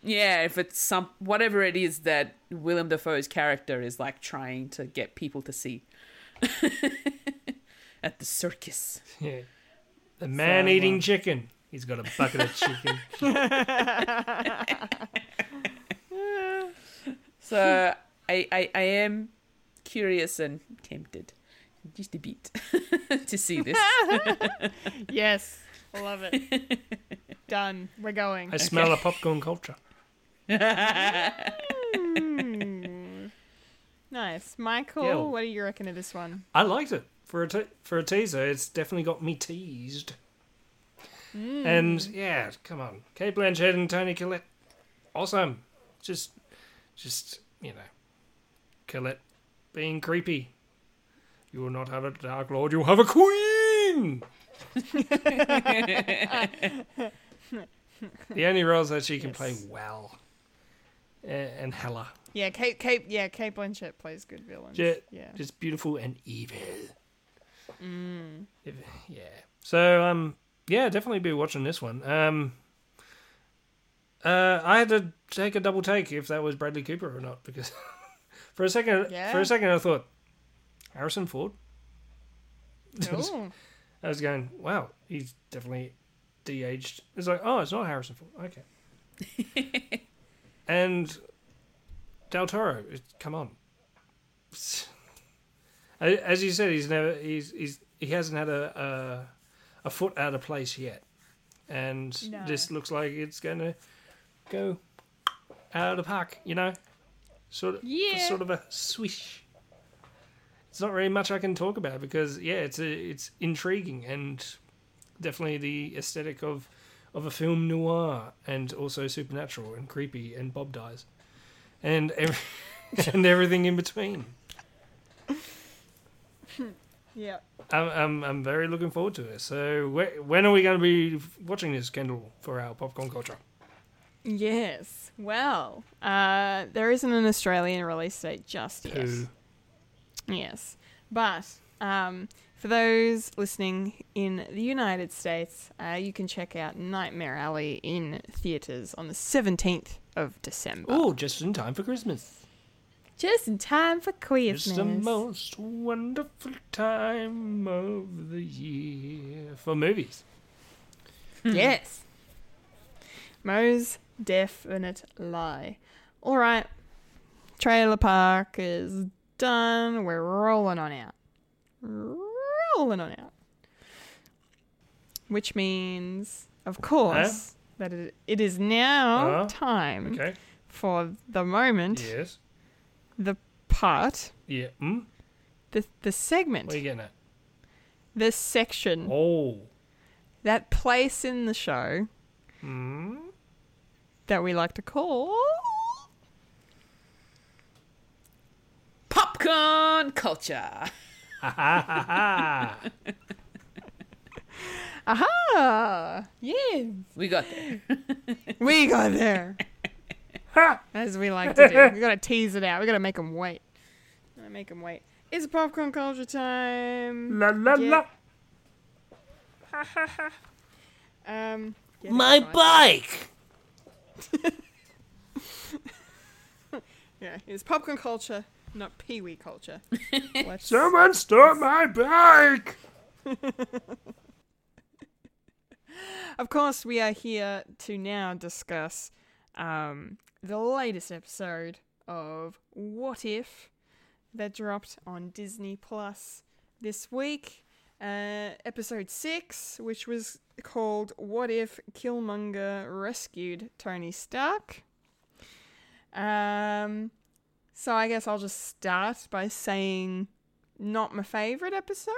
Yeah, if it's some whatever it is that Willem Dafoe's character is like trying to get people to see at the circus. Yeah. The man eating uh, chicken. He's got a bucket of chicken. So I, I I am curious and tempted, just a beat to see this. Yes. Love it. Done. We're going. I smell a popcorn culture. Mm. Nice. Michael, Yeah. what do you reckon of this one? I liked it for a te- for a teaser. It's definitely got me teased. And yeah, come on, Cate Blanchett and Toni Collette, awesome. Just, just you know, Collette being creepy. You will not have a Dark Lord. You'll have a Queen. the only roles that she can play well, A- and Hela, Yeah, Kate Kate yeah, Cate Blanchett plays good villains. Yeah, Yeah. just beautiful and evil. If- yeah. So um, yeah, definitely be watching this one. Um, uh, I had to take a double take if that was Bradley Cooper or not because for a second, Yeah. for a second, I thought Harrison Ford. Ooh. I was going, wow, he's definitely de-aged. It's like, oh, it's not Harrison Ford. Okay. and Del Toro, it- come on. As you said, he's never, he's, he's, he hasn't had a, a, a foot out of place yet, and No. this looks like it's going to go out of the park. You know, sort of, Yeah. sort of a swish it's not really much I can talk about because yeah, it's a, it's intriguing and definitely the aesthetic of of a film noir and also supernatural and creepy and Bob dies and every, and everything in between. Yeah. I'm, I'm I'm very looking forward to it. So wh- when are we going to be watching this, Kendall, for our popcorn culture? Yes. Well, uh, there isn't an Australian release date just yet. Who? Yes. But um, for those listening in the United States, uh, you can check out Nightmare Alley in theatres on the 17th of December. Oh, just in time for Christmas. Just in time for Christmas. It's the most wonderful time of the year for movies. Yes. Mo's definite lie. All right. Trailer park is done. We're rolling on out. Rolling on out. Which means, of course, that it, it is now Uh, time Okay. for the moment, Yes. the part, Yeah. Hmm? the, the segment, What are you getting at? the section, Oh. that place in the show Hmm? that we like to call. Popcorn culture. Ah. Aha! Yes! We got there. We got there. As we like to do. We gotta tease it out. We gotta make them wait. Gotta make them wait. It's popcorn culture time. la la Yeah. la. Um, My bike. Yeah, it's popcorn culture, not pee wee culture. Let's, Someone stole my bike. of course, we are here to now discuss um, the latest episode of What If that dropped on Disney Plus this week. Uh, episode 6, which was called What If Killmonger Rescued Tony Stark. Um, so I guess I'll just start by saying not my favorite episode.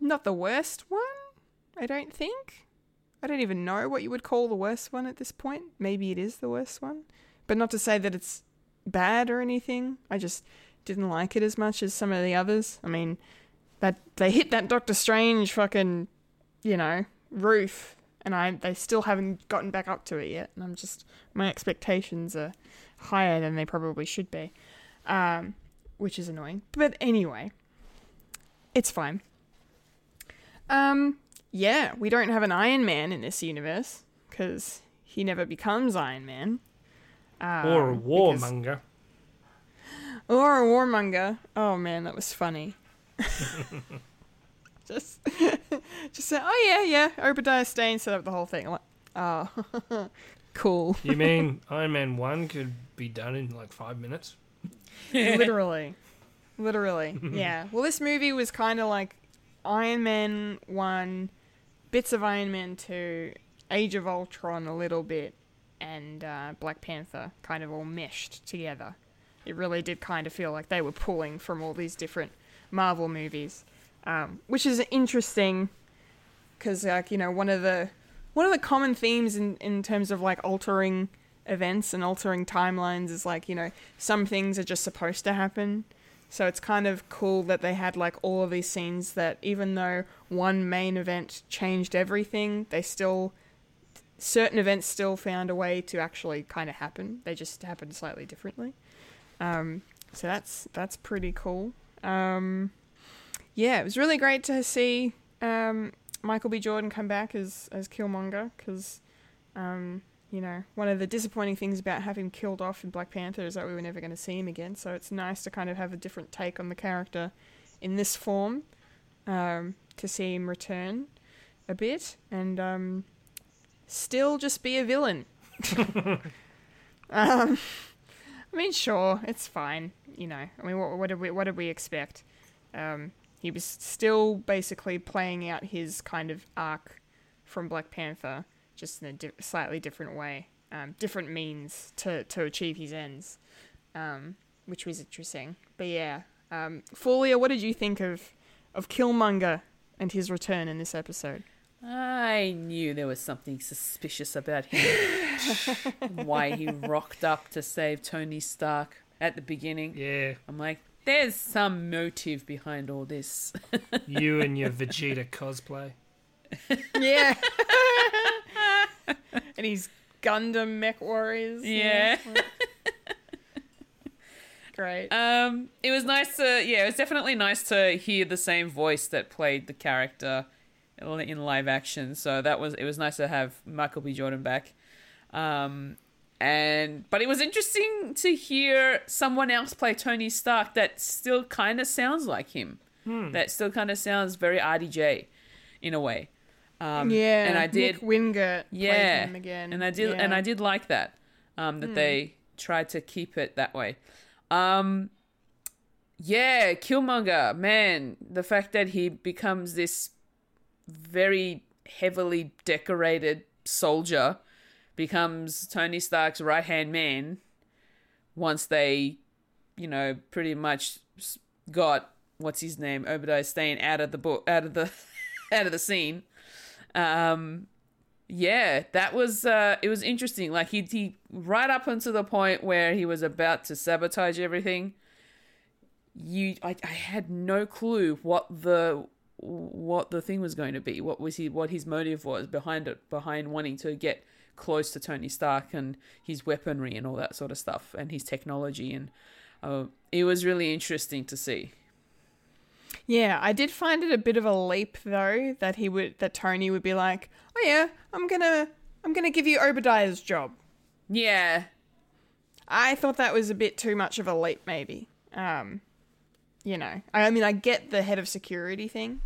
Not the worst one, I don't think. I don't even know what you would call the worst one at this point. Maybe it is the worst one. But not to say that it's bad or anything. I just didn't like it as much as some of the others. I mean, that they hit that Doctor Strange fucking, you know, roof and I they still haven't gotten back up to it yet. And I'm just my expectations are higher than they probably should be, um, which is annoying. But anyway, it's fine. Um, yeah, we don't have an Iron Man in this universe because he never becomes Iron Man. Um, or a because- warmonger. or a warmonger. Oh man, that was funny. just, just say, oh yeah, yeah. Obadiah Stane set up the whole thing. I'm like, oh, cool. You mean Iron Man 1 could be done in like five minutes? Literally, literally, yeah. Well, this movie was kind of like Iron Man one, bits of Iron Man two, Age of Ultron a little bit, and uh, Black Panther kind of all meshed together. It really did kind of feel like they were pulling from all these different Marvel movies, um, which is interesting because like you know one of the one of the common themes in in terms of like altering events and altering timelines is like you know some things are just supposed to happen. So it's kind of cool that they had like all of these scenes that even though one main event changed everything they still certain events still found a way to actually kind of happen. They just happened slightly differently. Um, so that's that's pretty cool. Um, yeah it was really great to see um, michael b jordan come back as as killmonger because um, you know, one of the disappointing things about having killed off in Black Panther is that we were never going to see him again. So it's nice to kind of have a different take on the character in this form, um, to see him return a bit and um, still just be a villain. um, I mean, sure, it's fine. You know, I mean, what, what did we what did we expect? Um, he was still basically playing out his kind of arc from Black Panther just in a di- slightly different way, um, different means to, to achieve his ends, um, which was interesting. But yeah, um, Fulia, what did you think of of Killmonger and his return in this episode? I knew there was something suspicious about him. Why he rocked up to save Tony Stark at the beginning. Yeah, I'm like, there's some motive behind all this. you and your Vegeta cosplay. Yeah. and he's Gundam mech warriors. you Yeah. Great. Um, it was nice to, yeah, it was definitely nice to hear the same voice that played the character in live action. So that was, it was nice to have Michael B. Jordan back. Um, and but it was interesting to hear someone else play Tony Stark that still kind of sounds like him. That still kind of sounds very RDJ in a way. Um, yeah, and I did Mick Wingert yeah, him again. and I did, and Yeah. Hmm. I did like that. Um, that they tried to keep it that way. Um, yeah, Killmonger, man, the fact that he becomes this very heavily decorated soldier becomes Tony Stark's right hand man once they, you know, pretty much got what's his name Obadiah Stane out of the book, out of the, out of the scene. Um, yeah, that was uh, it was interesting. Like he he right up until the point where he was about to sabotage everything. You, I, I had no clue what the what the thing was going to be. What was he? What his motive was behind it? Behind wanting to get close to Tony Stark and his weaponry and all that sort of stuff and his technology and uh, it was really interesting to see. Yeah, I did find it a bit of a leap though that he would that Tony would be like, "Oh yeah, I'm gonna I'm gonna give you Obadiah's job." Yeah, I thought that was a bit too much of a leap, maybe. Um, you know, I, I mean, I get the head of security thing,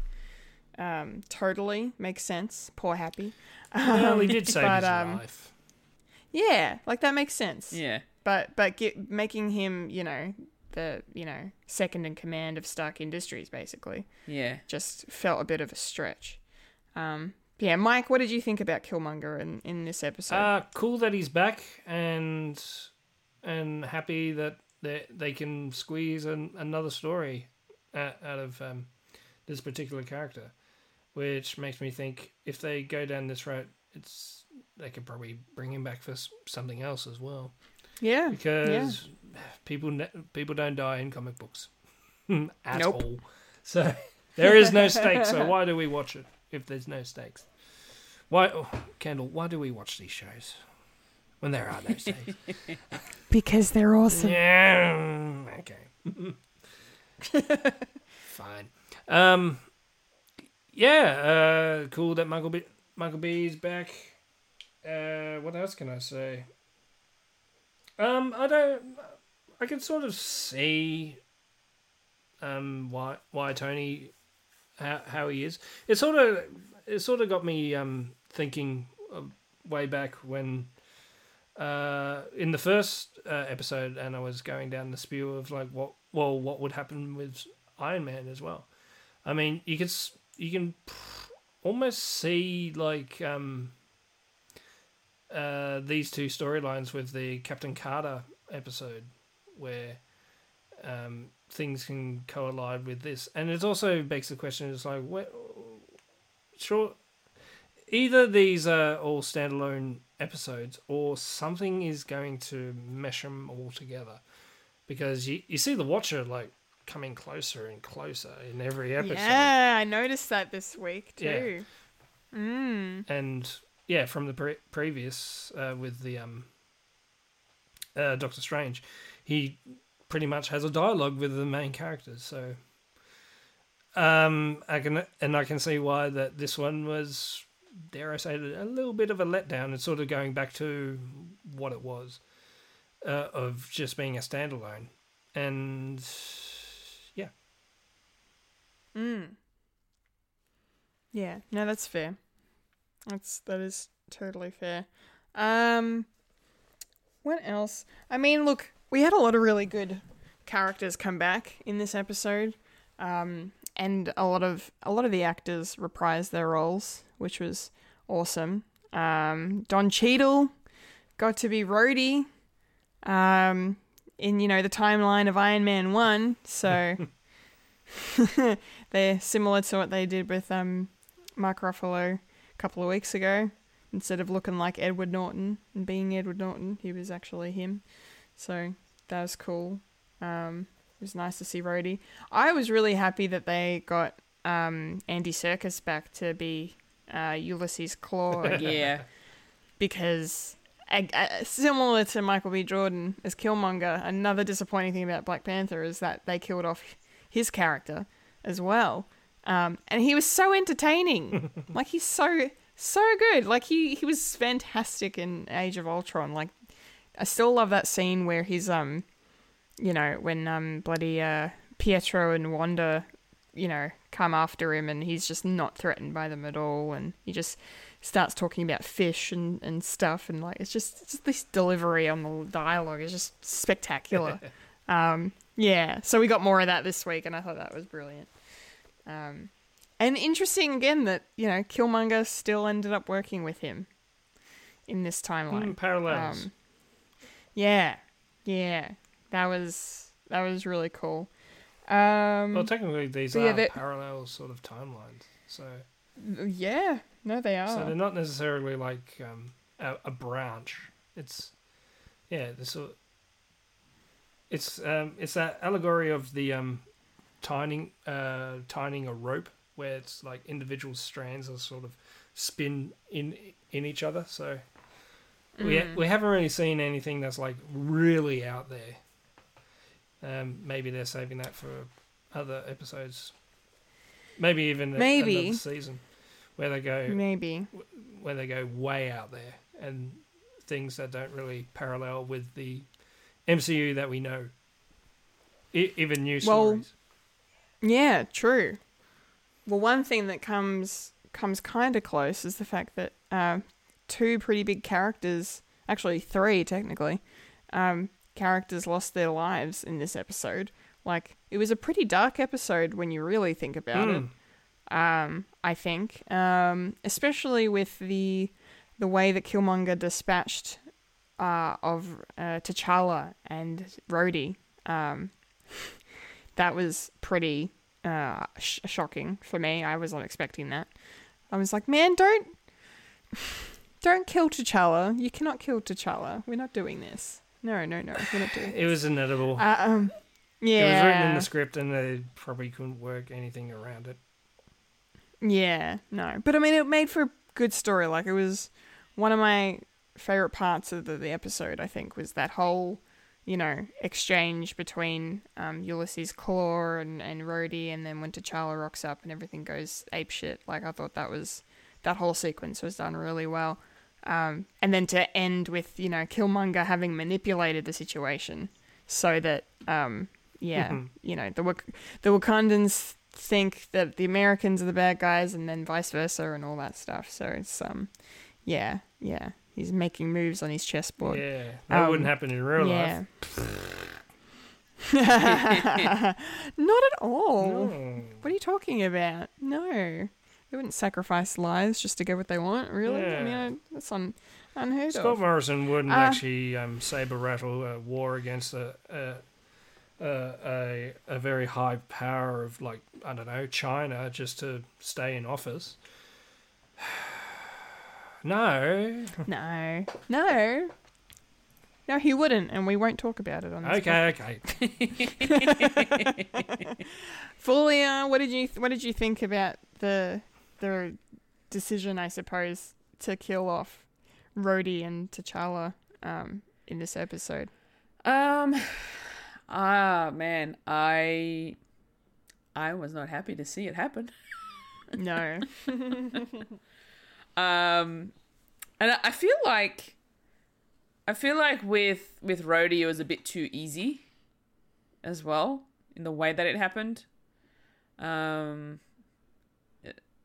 um, totally makes sense. Poor Happy. Well, he Um, did save but, his um, life. Yeah, like that makes sense. Yeah. But but get, making him, you know, the you know second in command of Stark Industries, basically, Yeah. just felt a bit of a stretch. Um, yeah, Mike, what did you think about Killmonger in, in this episode? Uh, cool that he's back and and happy that they they can squeeze an, another story out, out of um, this particular character, which makes me think if they go down this route, it's they could probably bring him back for something else as well yeah, because people ne- people don't die in comic books at Nope. all. So there is no stakes. So why do we watch it if there's no stakes? Why, oh, Kendall? Why do we watch these shows when there are no stakes? because they're awesome. yeah. Okay. Fine. Um. Yeah. Uh. Cool that Michael B. Michael B. is back. Uh. What else can I say? Um. I don't. I can sort of see. Um. Why. Why Tony. How how he is. It sort of. It sort of got me um thinking way back when uh, in the first uh, episode, and I was going down the spew of like what well what would happen with Iron Man as well. I mean, you could you can almost see like um, uh, these two storylines with the Captain Carter episode where um, things can collide with this, and it also begs the question: is like? Sure, either these are all standalone episodes or something is going to mesh them all together because you, you see the watcher like coming closer and closer in every episode Yeah, I noticed that this week Yeah. too. Mm. and yeah from the pre- previous uh, with the um uh, doctor strange he pretty much has a dialogue with the main characters so um i can and i can see why that this one was dare I say it, a little bit of a letdown. It's sort of going back to what it was uh, of just being a standalone, and yeah, Mm. Yeah, no, that's fair. That's that is totally fair. Um, what else? I mean, look, we had a lot of really good characters come back in this episode, um, and a lot of a lot of the actors reprised their roles, which was awesome. Um, Don Cheadle got to be Rhodey, um, in you know the timeline of Iron Man one, so. They're similar to what they did with um, Mark Ruffalo a couple of weeks ago. Instead of looking like Edward Norton and being Edward Norton, he was actually him. So that was cool. Um, it was nice to see Rhodey. I was really happy that they got um, Andy Serkis back to be uh, Ulysses Klaue again Yeah. because similar to Michael B. Jordan as Killmonger, another disappointing thing about Black Panther is that they killed off his character as well. Um, and he was so entertaining. like he's so so good. Like he he was fantastic in Age of Ultron. Like I still love that scene where he's um you know, when um bloody uh Pietro and Wanda, you know, come after him and he's just not threatened by them at all and he just starts talking about fish and, and stuff and like it's just it's just this delivery on the dialogue is just spectacular. um yeah, so we got more of that this week and I thought that was brilliant. Um and interesting again that, you know, Killmonger still ended up working with him in this timeline. Mm, parallels. Um, yeah, yeah, that was that was really cool. Um, well, technically, these are yeah, parallel sort of timelines. So, yeah, no, they are. so they're not necessarily like um, a, a branch. It's yeah, this sort. It's um, it's that allegory of the um, tining uh, tining a rope where it's like individual strands are sort of spin in in each other. So we Mm. we haven't really seen anything that's like really out there. Um, maybe they're saving that for other episodes. Maybe even Maybe. another season where they go Maybe. where they go way out there and things that don't really parallel with the MCU that we know. I, even new Well, stories. Yeah, true. well, one thing that comes comes kind of close is the fact that uh, two pretty big characters, actually three technically, um, characters lost their lives in this episode. Like it was a pretty dark episode when you really think about it. Um, I think, um, especially with the the way that Killmonger dispatched uh, of uh, T'Challa and Rhodey. Um, that was pretty uh, sh- shocking for me. I was not expecting that. I was like, man, don't don't kill T'Challa. You cannot kill T'Challa. We're not doing this. No, no, no. We're not doing. It was inedible. Uh, um, yeah. It was written in the script, and they probably couldn't work anything around it. Yeah, no. But I mean, it made for a good story. Like, it was one of my favorite parts of the, the episode, I think, was that whole, you know, exchange between um, Ulysses Klaue and, and Rhodey, and then when T'Challa rocks up and everything goes apeshit. Like, I thought that was, that whole sequence was done really well. Um, and then to end with, you know, Killmonger having manipulated the situation so that, um, yeah, you know, the, Wak- the Wakandans think that the Americans are the bad guys and then vice versa and all that stuff. So it's, um, yeah, yeah. He's making moves on his chessboard. Yeah, that Um, wouldn't happen in real yeah. life. Not at all. No. What are you talking about? No. They wouldn't sacrifice lives just to get what they want, really? I mean, that's un- unheard Scott of. Morrison wouldn't Uh, actually um, saber rattle a war against a a, a a a very high power of like I don't know China just to stay in office. No. No. No. No, he wouldn't, and we won't talk about it on this Okay, okay. Fulia, what did you what did you think about the the decision, I suppose, to kill off Rhodey and T'Challa um, in this episode? Um, ah, man, I, I was not happy to see it happen. No. Um, and I- feel like, I feel like with with Rhodey it was a bit too easy, as well in the way that it happened. Um,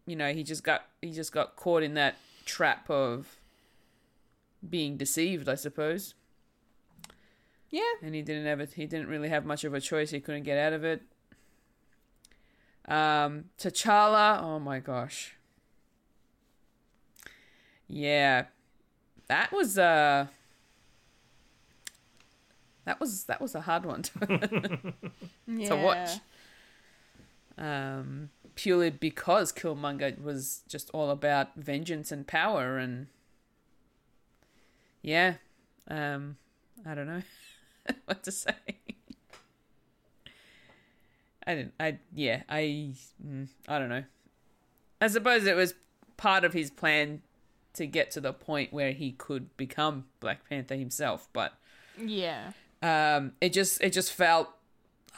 you know, he just got he just got caught in that trap of being deceived, I suppose. Yeah. and he didn't have it. He didn't really have much of a choice. He couldn't get out of it. Um, T'Challa. Oh my gosh. Yeah, that was uh that was that was a hard one to, yeah. to watch. Um, purely because Killmonger was just all about vengeance and power, and yeah, um, I don't know what to say. I didn't. I yeah. I mm, I don't know. I suppose it was part of his plan to get to the point where he could become Black Panther himself, but Yeah. um, it just it just felt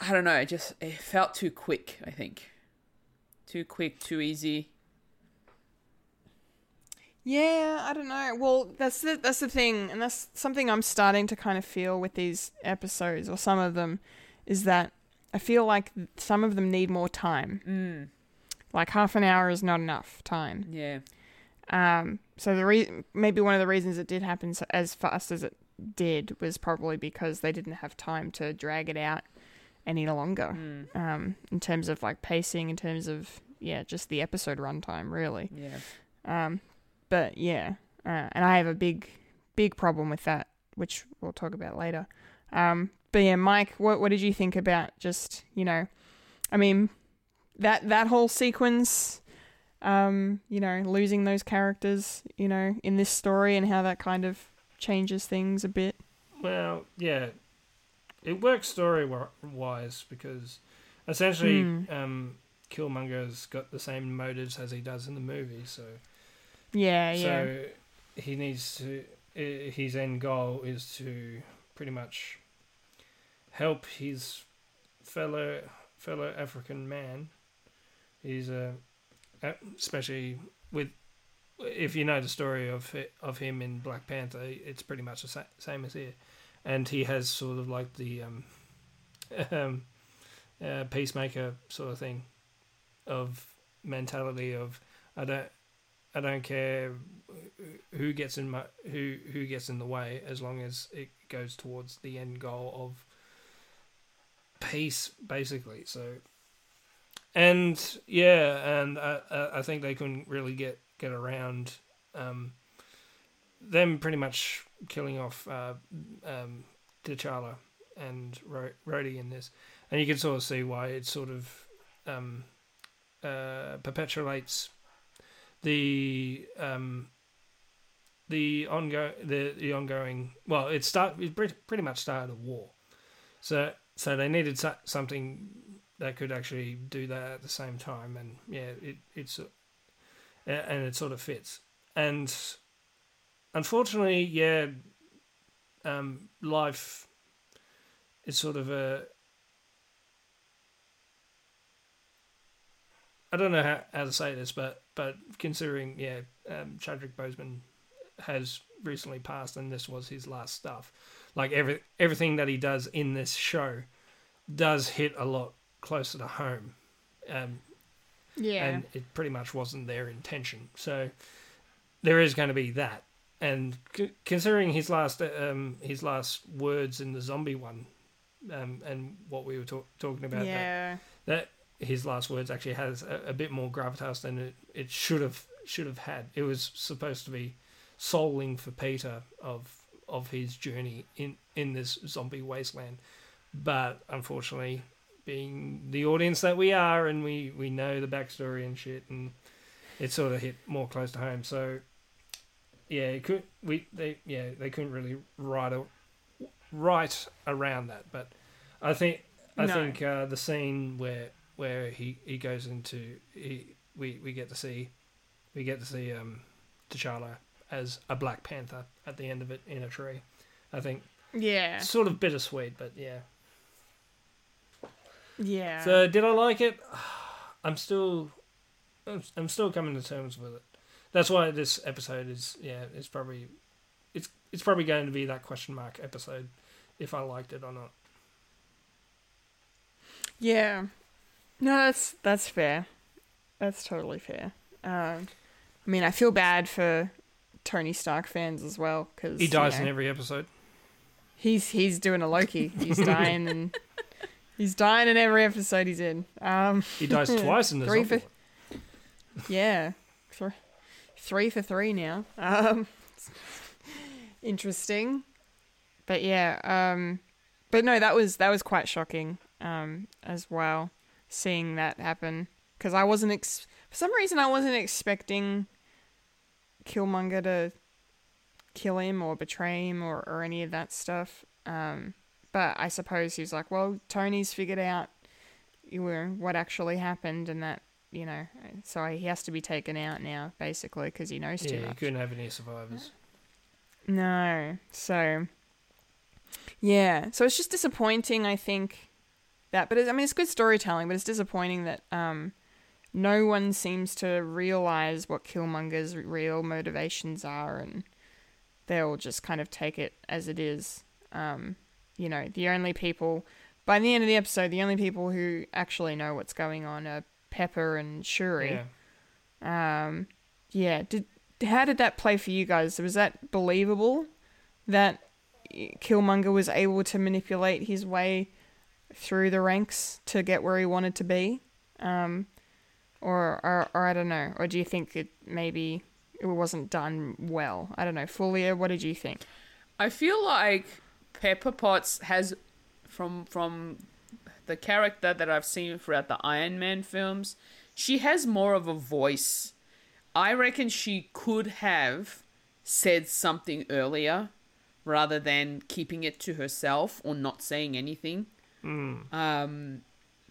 I don't know. It just it felt too quick. I think too quick, too easy. Yeah, I don't know. Well, that's the that's the thing, and that's something I'm starting to kind of feel with these episodes, or some of them, is that I feel like some of them need more time. Mm, Like half an hour is not enough time. yeah. Um, so the re- maybe one of the reasons it did happen as fast as it did was probably because they didn't have time to drag it out any longer. Mm, Um, in terms of like pacing, in terms of yeah, just the episode runtime, really. yeah. Um, but yeah, uh, and I have a big, big problem with that, which we'll talk about later. Um, but yeah, Mike, what what did you think about just you know, I mean, that that whole sequence, um, you know, losing those characters, you know, in this story, and how that kind of changes things a bit. Well, yeah, it works story wise because essentially, Hmm. um, Killmonger's got the same motives as he does in the movie. So, Yeah, yeah, so he needs to. His end goal is to pretty much help his fellow fellow African man. He's a, especially with if you know the story of of him in Black Panther, it's pretty much the sa- same as here, and he has sort of like the um, um, uh, peacemaker sort of thing, of mentality of I don't I don't care who gets in my who who gets in the way as long as it goes towards the end goal of peace basically. So and yeah and I, I think they couldn't really get get around um them pretty much killing off uh, um, T'Challa and Ro- Rhodey in this, and you can sort of see why it sort of um, uh, perpetuates the um, the ongoing the, the ongoing well it start it pretty much started a war, so so they needed something that could actually do that at the same time, and yeah, it it's and it sort of fits and unfortunately, yeah, um, life is sort of a. I don't know how, how to say this, but but considering yeah, um, Chadwick Boseman has recently passed, and this was his last stuff. Like every everything that he does in this show does hit a lot closer to home, um, Yeah. and it pretty much wasn't their intention. So there is going to be that, and c- considering his last um, his last words in the zombie one, um, and what we were talk- talking about, that, yeah. that his last words actually has a, a bit more gravitas than it, it should have should have had. It was supposed to be souling for Peter of of his journey in in this zombie wasteland, but unfortunately, being the audience that we are, and we we know the backstory and shit, and it sort of hit more close to home. So yeah, it could we they yeah they couldn't really write a right around that, but I think I No. think uh, the scene where where he, he goes into he we, we get to see we get to see um T'Challa as a Black Panther at the end of it in a tree. I think Yeah. sort of bittersweet, but yeah. Yeah. So did I like it? I'm still I'm, still coming to terms with it. That's why this episode is yeah, it's probably it's it's probably going to be that question mark episode if I liked it or not. Yeah. No, that's that's fair. That's totally fair. Um, I mean, I feel bad for Tony Stark fans as well because He dies in every episode. He's he's doing a Loki. He's dying and he's dying in every episode he's in. Um, He dies twice in the three for, yeah, three, three for three now. Um, interesting, but yeah. Um, but no, that was that was quite shocking. Um, as well, seeing that happen because I wasn't ex- for some reason I wasn't expecting Killmonger to kill him or betray him or, or any of that stuff. Um, but I suppose he's like, well, Tony's figured out you were what actually happened and that you know, so he has to be taken out now, basically, because he knows too much. Yeah, you couldn't have any survivors. No. So, yeah. So it's just disappointing, I think, that. But it's, I mean, it's good storytelling, but it's disappointing that um, no one seems to realize what Killmonger's real motivations are, and they'll just kind of take it as it is. Um, you know, the only people by the end of the episode, the only people who actually know what's going on are Pepper and Shuri. Yeah. Um, yeah. Did how did that play for you guys? Was that believable that Killmonger was able to manipulate his way through the ranks to get where he wanted to be? Um, or, or, or I don't know. Or do you think it maybe it wasn't done well? I don't know. Fulia, what did you think? I feel like Pepper Potts has, from from the character that I've seen throughout the Iron Man films, she has more of a voice. I reckon she could have said something earlier rather than keeping it to herself or not saying anything. Um,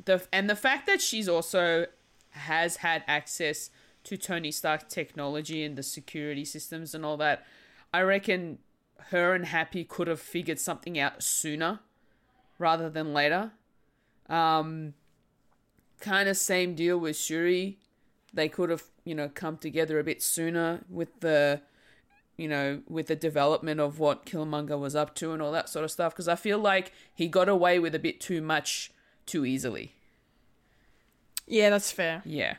the and the fact that she's also has had access to Tony Stark technology and the security systems and all that, I reckon her and Happy could have figured something out sooner rather than later. Um, kind of same deal with Shuri. They could have, you know, come together a bit sooner with the, you know, with the development of what Killmonger was up to and all that sort of stuff. Because I feel like he got away with a bit too much too easily. Yeah, that's fair. Yeah.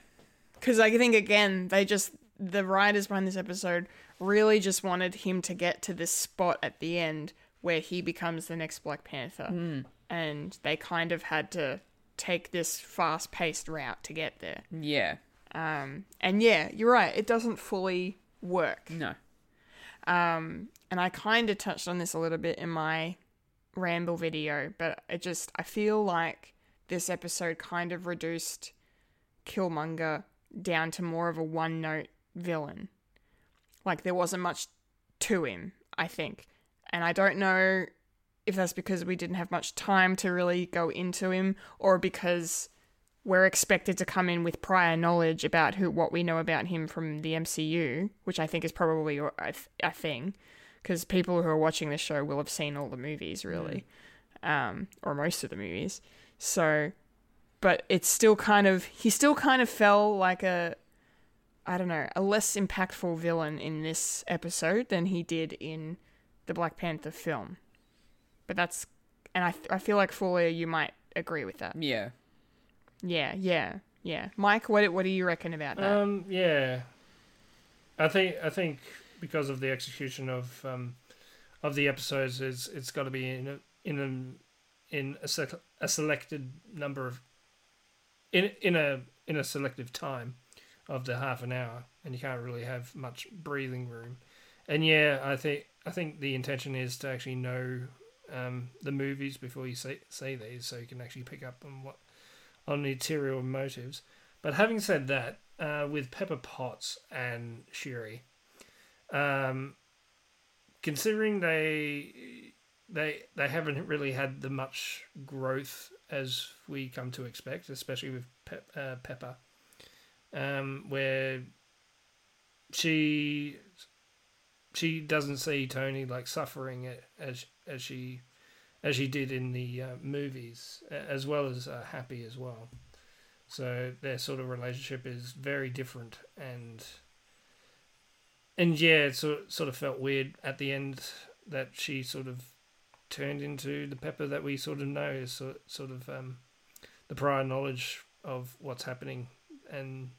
Because I think again, they just the writers behind this episode really just wanted him to get to this spot at the end where he becomes the next Black Panther, and they kind of had to take this fast-paced route to get there. Yeah. Um, and yeah, you're right; it doesn't fully work. No. Um, and I kind of touched on this a little bit in my ramble video, but it just I feel like this episode kind of reduced Killmonger down to more of a one-note villain. Like there wasn't much to him, I think. And I don't know if that's because we didn't have much time to really go into him or because we're expected to come in with prior knowledge about who what we know about him from the MCU, which I think is probably a, a thing because people who are watching this show will have seen all the movies really, um, or most of the movies. So, but it's still kind of he still kind of fell like a I don't know a less impactful villain in this episode than he did in the Black Panther film. But that's and I I feel like Fulia, you might agree with that. Yeah. Yeah, yeah, yeah. Mike, what what do you reckon about that? Um, yeah, I think I think because of the execution of um, of the episodes, is it's got to be in a, in a, in a, sec- a selected number of in in a in a selective time of the half an hour, and you can't really have much breathing room. And yeah, I think I think the intention is to actually know um, the movies before you see see these, so you can actually pick up on what on the interior motives. But having said that, uh, with Pepper Potts and Shuri, um, considering they they they haven't really had the much growth as we come to expect, especially with Pep, uh, Pepper, um, where she she doesn't see Tony like suffering as as she as she did in the uh, movies, as well as uh, Happy as well. So their sort of relationship is very different, and and yeah, it sort sort of felt weird at the end that she sort of turned into the Pepper that we sort of know is sort sort of um, the prior knowledge of what's happening, and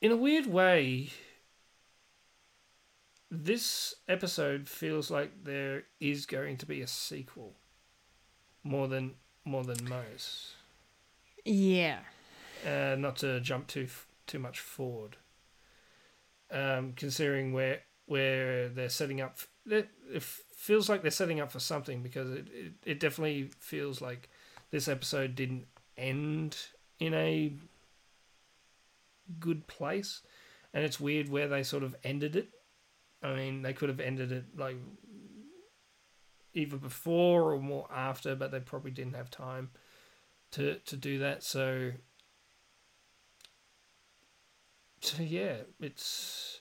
in a weird way, this episode feels like there is going to be a sequel more than more than most. yeah. Uh, not to jump too too much forward. Um, considering where where they're setting up, it, it feels like they're setting up for something because it, it, it definitely feels like this episode didn't end in a good place, and it's weird where they sort of ended it. I mean, they could have ended it like either before or more after, but they probably didn't have time to to do that. So, so yeah, it's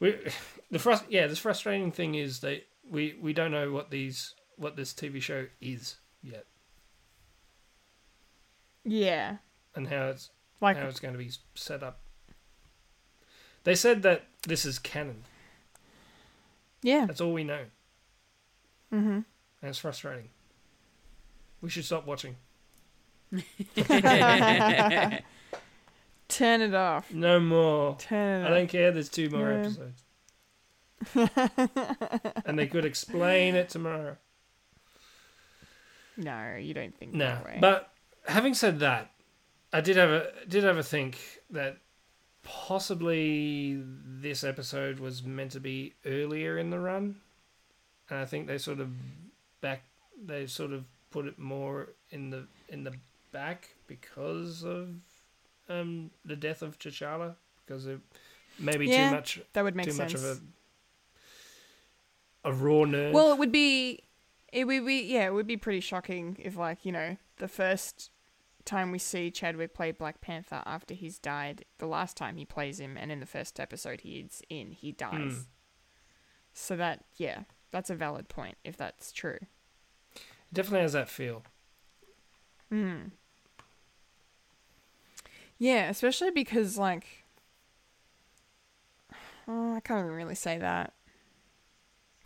we the frust yeah. The frustrating thing is that we we don't know what these what this TV show is yet Yeah. and how it's Like how it's going to be set up. They said that this is canon. yeah. That's all we know. Mm-hmm. And it's frustrating. We should stop watching. Turn it off. No more. Turn it I don't care. There's two more No. episodes. and they could explain it tomorrow. No, you don't think No, that way. but having said that, I did have a did have a think that possibly this episode was meant to be earlier in the run, and I think they sort of back they sort of put it more in the in the back because of um the death of T'Challa because it maybe Yeah, too much that would make too sense. much of a a raw nerve. Well, it would be, it would be, yeah, it would be pretty shocking if, like, you know, the first time we see Chadwick play Black Panther after he's died, the last time he plays him, and in the first episode he's in, he dies. Hmm. So that, yeah, that's a valid point if that's true. definitely has that feel. Hmm. Yeah, especially because like, oh, I can't even really say that.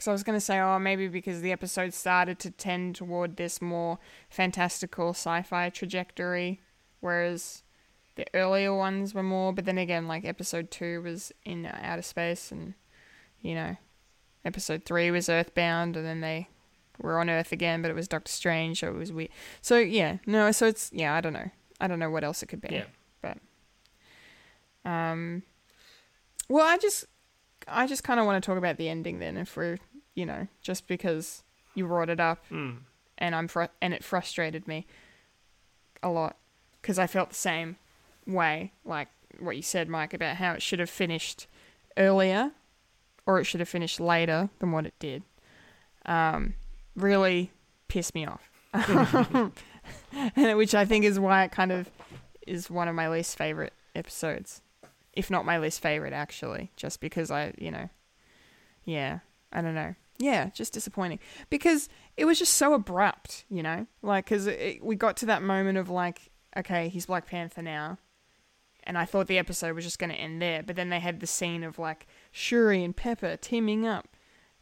Because I was gonna say, oh, maybe because the episode started to tend toward this more fantastical sci-fi trajectory, whereas the earlier ones were more, but then again, like episode two was in outer space, and you know, episode three was Earthbound, and then they were on Earth again, but it was Doctor Strange, so it was weird. So yeah, no, so it's yeah, I don't know, I don't know what else it could be, Yeah. but um, well, I just I just kind of want to talk about the ending then, if we're you know, just because you brought it up, Mm. and I'm fr- and it frustrated me a lot because I felt the same way, like what you said, Mike, about how it should have finished earlier or it should have finished later than what it did. Um, really pissed me off, and which I think is why it kind of is one of my least favorite episodes, if not my least favorite actually, just because I, you know, yeah, I don't know. Yeah, just disappointing because it was just so abrupt, you know? Like, because we got to that moment of like, okay, he's Black Panther now. And I thought the episode was just going to end there. But then they had the scene of like Shuri and Pepper teaming up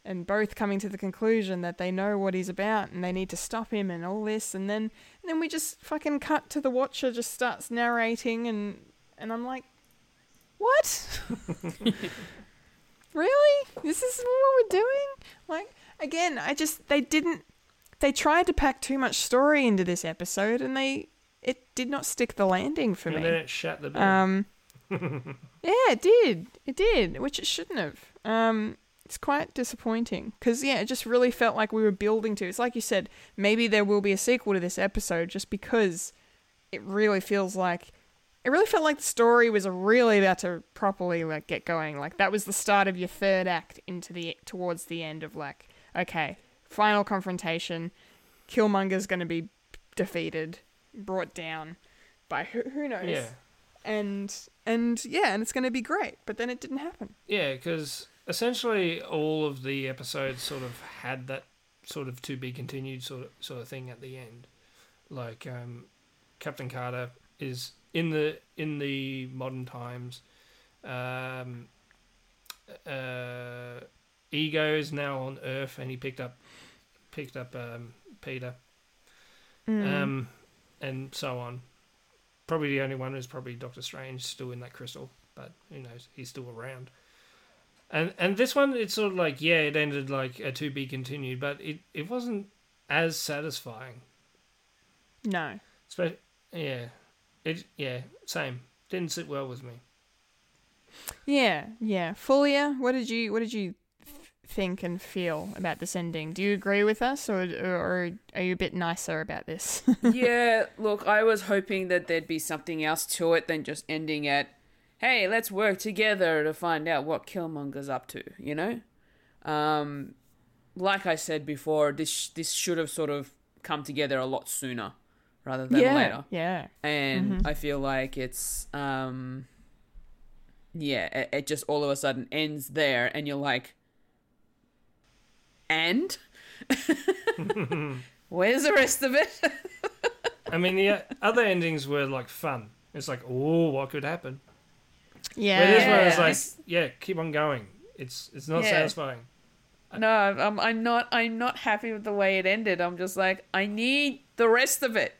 and both coming to the conclusion that they know what he's about and they need to stop him and all this. And then, and then we just fucking cut to the Watcher just starts narrating and, and I'm like, what? really? This is what we're doing? Like, again, I just, they didn't, they tried to pack too much story into this episode and they, it did not stick the landing for and me. then it shut the bed. Um, yeah, it did. It did, which it shouldn't have. Um, it's quite disappointing because yeah, it just really felt like we were building to. It's like you said, maybe there will be a sequel to this episode, just because it really feels like it really felt like the story was really about to properly like get going. Like that was the start of your third act into the towards the end of like okay, final confrontation. Killmonger's going to be defeated, brought down by who, who knows yeah. and and yeah, and it's going to be great. But then it didn't happen. Yeah, because essentially all of the episodes sort of had that sort of to be continued sort of sort of thing at the end. Like um, Captain Carter is in the in the modern times. Um, uh, Ego is now on Earth, and he picked up picked up um, Peter, um, and so on. Probably the only one is probably Doctor Strange still in that crystal, but who knows? He's still around. And and this one, it's sort of like yeah, it ended like a to be continued, but it, it wasn't as satisfying. No. Spe- yeah, it yeah same didn't sit well with me. Yeah, yeah. Fulia, what did you what did you th- think and feel about this ending? Do you agree with us, or or are you a bit nicer about this? yeah, look, I was hoping that there'd be something else to it than just ending at, hey, let's work together to find out what Killmonger's up to, you know? Um, like I said before, this this should have sort of come together a lot sooner rather than yeah, later. yeah. And I feel like it's, um, yeah, it, it just all of a sudden ends there, and you're like, and? Where's the rest of it? I mean, the uh, other endings were like fun. It's like, oh, what could happen? Yeah. Where this one is Yeah. like, yeah, keep on going. It's it's not Yeah. satisfying. No, I'm I'm not I'm not happy with the way it ended. I'm just like I need the rest of it.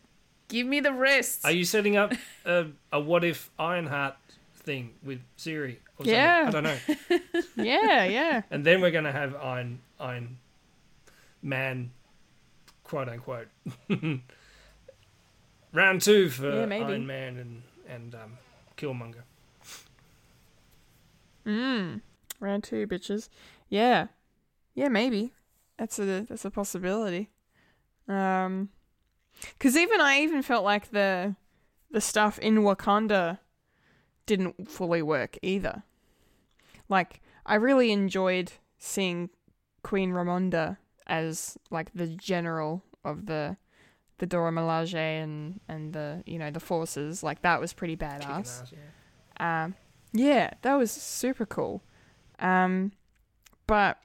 Give me the rest. Are you setting up a, a what if Ironheart thing with Siri? Or something? Yeah. I don't know. yeah, yeah. And then we're gonna have Iron Iron Man, quote unquote. Round two for Yeah, maybe. Iron Man and and um, Killmonger. Mm. Round two, bitches. Yeah. Yeah, maybe. That's a that's a possibility. Um cuz even I even felt like the the stuff in Wakanda didn't fully work either. Like I really enjoyed seeing Queen Ramonda as like the general of the the Dora Milaje and and the you know the forces like that was pretty badass. ass, yeah. Um, yeah, that was super cool. Um, but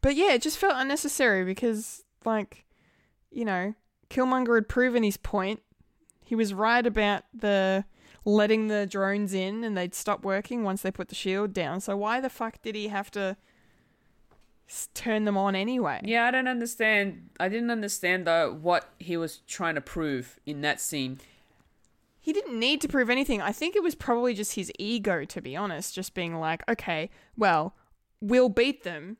but yeah, it just felt unnecessary because like, you know, Killmonger had proven his point. He was right about the letting the drones in and they'd stop working once they put the shield down. So why the fuck did he have to turn them on anyway? yeah, I don't understand. I didn't understand though what he was trying to prove in that scene. he didn't need to prove anything. I think it was probably just his ego, to be honest, just being like, okay, well, we'll beat them.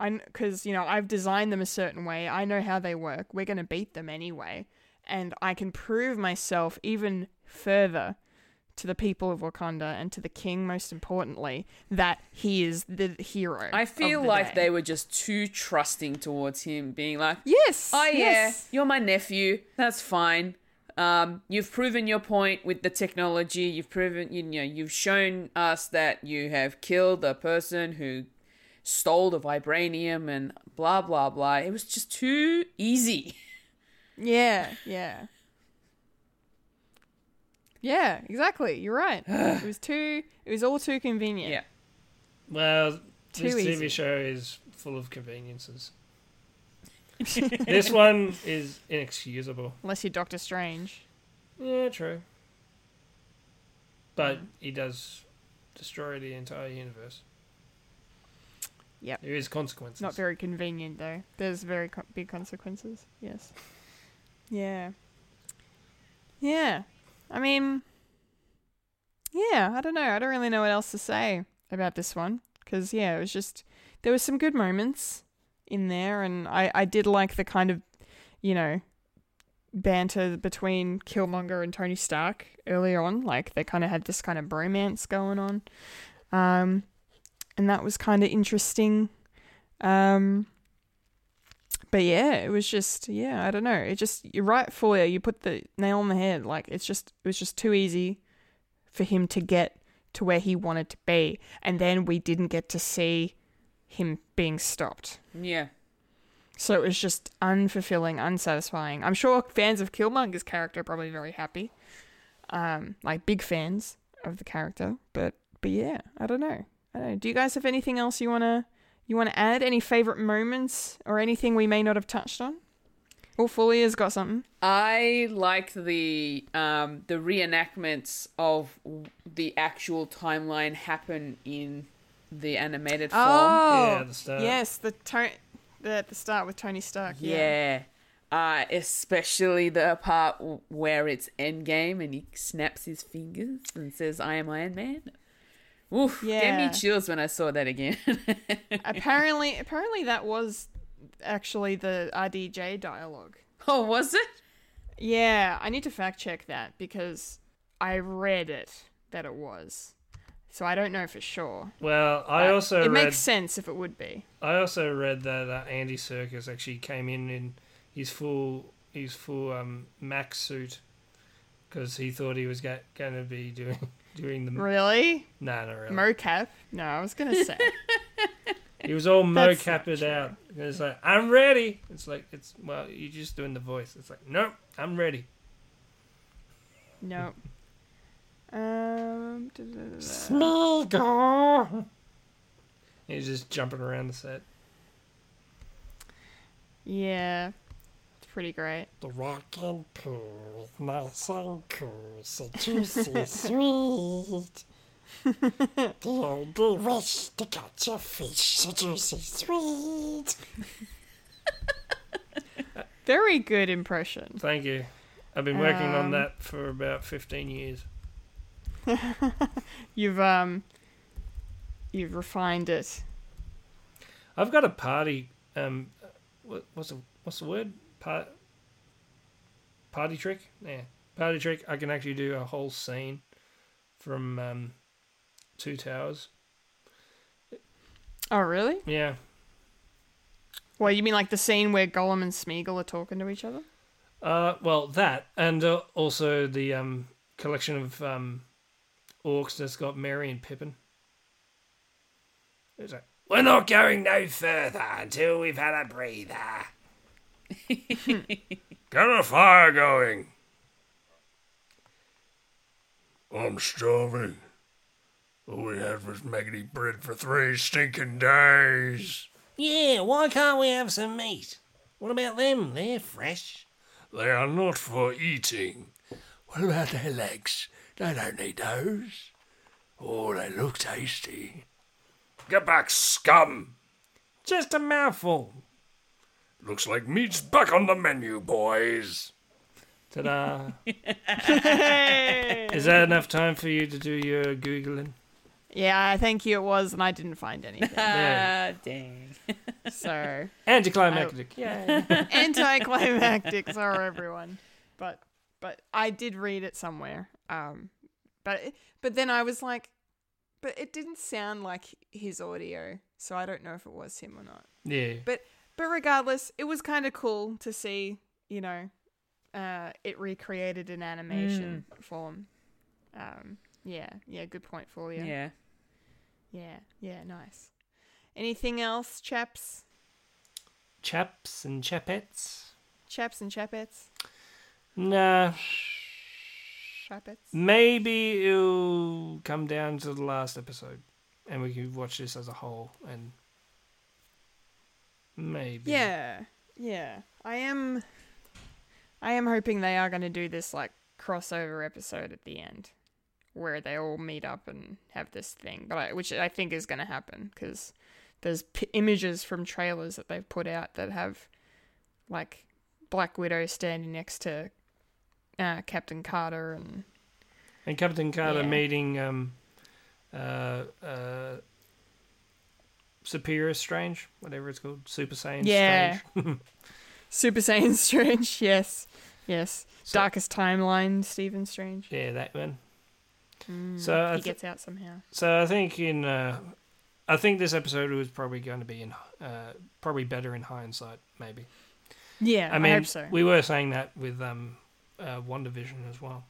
I because you know I've designed them a certain way. I know how they work. We're gonna beat them anyway, and I can prove myself even further to the people of Wakanda and to the king, most importantly, that he is the hero. I feel the like day. they were just too trusting towards him, being like, Yes. "Oh yeah, yes. you're my nephew. That's fine. Um, you've proven your point with the technology. You've proven, you know, you've shown us that you have killed a person who stole the vibranium and blah blah blah. It was just too easy. Yeah, yeah. Yeah, exactly. You're right. it was too. It was all too convenient. Yeah. Well, Too this easy. TV show is full of conveniences. this one is inexcusable. Unless you're Doctor Strange. Yeah, true. But he does destroy the entire universe. Yep. There is consequences. Not very convenient though. There's very co- big consequences. Yes. Yeah. Yeah. I mean. Yeah. I don't know. I don't really know what else to say about this one because yeah, it was just there were some good moments in there, and I I did like the kind of you know banter between Killmonger and Tony Stark earlier on. Like they kind of had this kind of bromance going on. Um, and that was kind of interesting. Um, but yeah, it was just yeah, I don't know. It just you're right, Fulia. You put the nail on the head. Like it's just it was just too easy for him to get to where he wanted to be, and then we didn't get to see him being stopped. Yeah. So it was just unfulfilling, unsatisfying. I'm sure fans of Killmonger's character are probably very happy, um, like big fans of the character. But but yeah, I don't know. I don't know. Do you guys have anything else you wanna you wanna add? Any favorite moments or anything we may not have touched on? Well, Fulia's got something. I like the um, the reenactments of the actual timeline happen in the animated form. Oh, Yeah, the start. yes, the to- the at the start with Tony Stark. Yeah. Yeah. Uh, especially the part where it's Endgame and he snaps his fingers and says, I am Iron Man. Oof, yeah. gave me chills when I saw that again. apparently, apparently that was actually the RDJ dialogue. oh, was it? Yeah, I need to fact check that because I read it that it was. So I don't know for sure. Well, I But also it read. makes sense if it would be. I also read that uh, Andy Serkis actually came in in his full his full um, Mac suit because he thought he was ga- going to be doing doing the Really? no, not really. Mocap? No, I was gonna say. he was all mocapped out. It's like I'm ready. It's like it's well, you're just doing the voice. It's like nope, I'm ready. Nope. Um. Smeagol. He's just jumping around the set. Yeah, pretty great. The rock and pool, nice and cool, so juicy sweet. the only wish to catch a fish, so juicy sweet. Very good impression. Thank you. I've been working on Um, that for about 15 years. You've um. You've refined it. I've got a party. Um, what, what's the what's the word? Part, party trick. Yeah, party trick. I can actually do a whole scene from um, Two Towers. Oh, really? Yeah, Well, you mean like the scene where Gollum and Smeagol are talking to each other? Uh, well, that and uh, also the um collection of um orcs that's got Merry and Pippin. It's like we're not going no further until we've had a breather. Get a fire going. I'm starving. All we had was maggoty bread for three stinking days. Yeah, why can't we have some meat? What about them? They're fresh. They are not for eating. What about their legs? They don't need those. Oh, they look tasty. Get back, scum! Just a mouthful. Looks like meat's back on the menu, boys. Ta-da! Is that enough time for you to do your googling? yeah, I think you it was, and I didn't find anything. Yeah. Ah, dang. so Anticlimactic. Yeah. anticlimactic. Sorry, everyone. But but I did read it somewhere. Um, but but then I was like, but it didn't sound like his audio, so I don't know if it was him or not. Yeah. But but regardless, it was kind of cool to see, you know, uh, it recreated in animation form. Um, yeah, yeah, good point for you. Yeah. yeah, yeah, nice. Anything else, chaps, Chaps and chapettes. chaps and chapettes, Nah. chapettes? Maybe it'll come down to the last episode, and we can watch this as a whole. And maybe. Yeah, yeah. I am. I am hoping they are going to do this like crossover episode at the end, where they all meet up and have this thing. But I, which I think is going to happen because there's p- images from trailers that they've put out that have like Black Widow standing next to uh, Captain Carter and And Captain Carter Yeah. meeting um, uh, uh, Superior Strange, whatever it's called, Super Saiyan Yeah. Strange. Super Saiyan Strange. Yes, yes. Darkest Timeline, Stephen Strange. yeah, that one. Mm, So he th- gets out somehow. So I think in, uh, I think this episode was probably going to be in, uh, probably better in hindsight, maybe. Yeah, I, I mean, hope so. we were saying that with um, uh, WandaVision as well,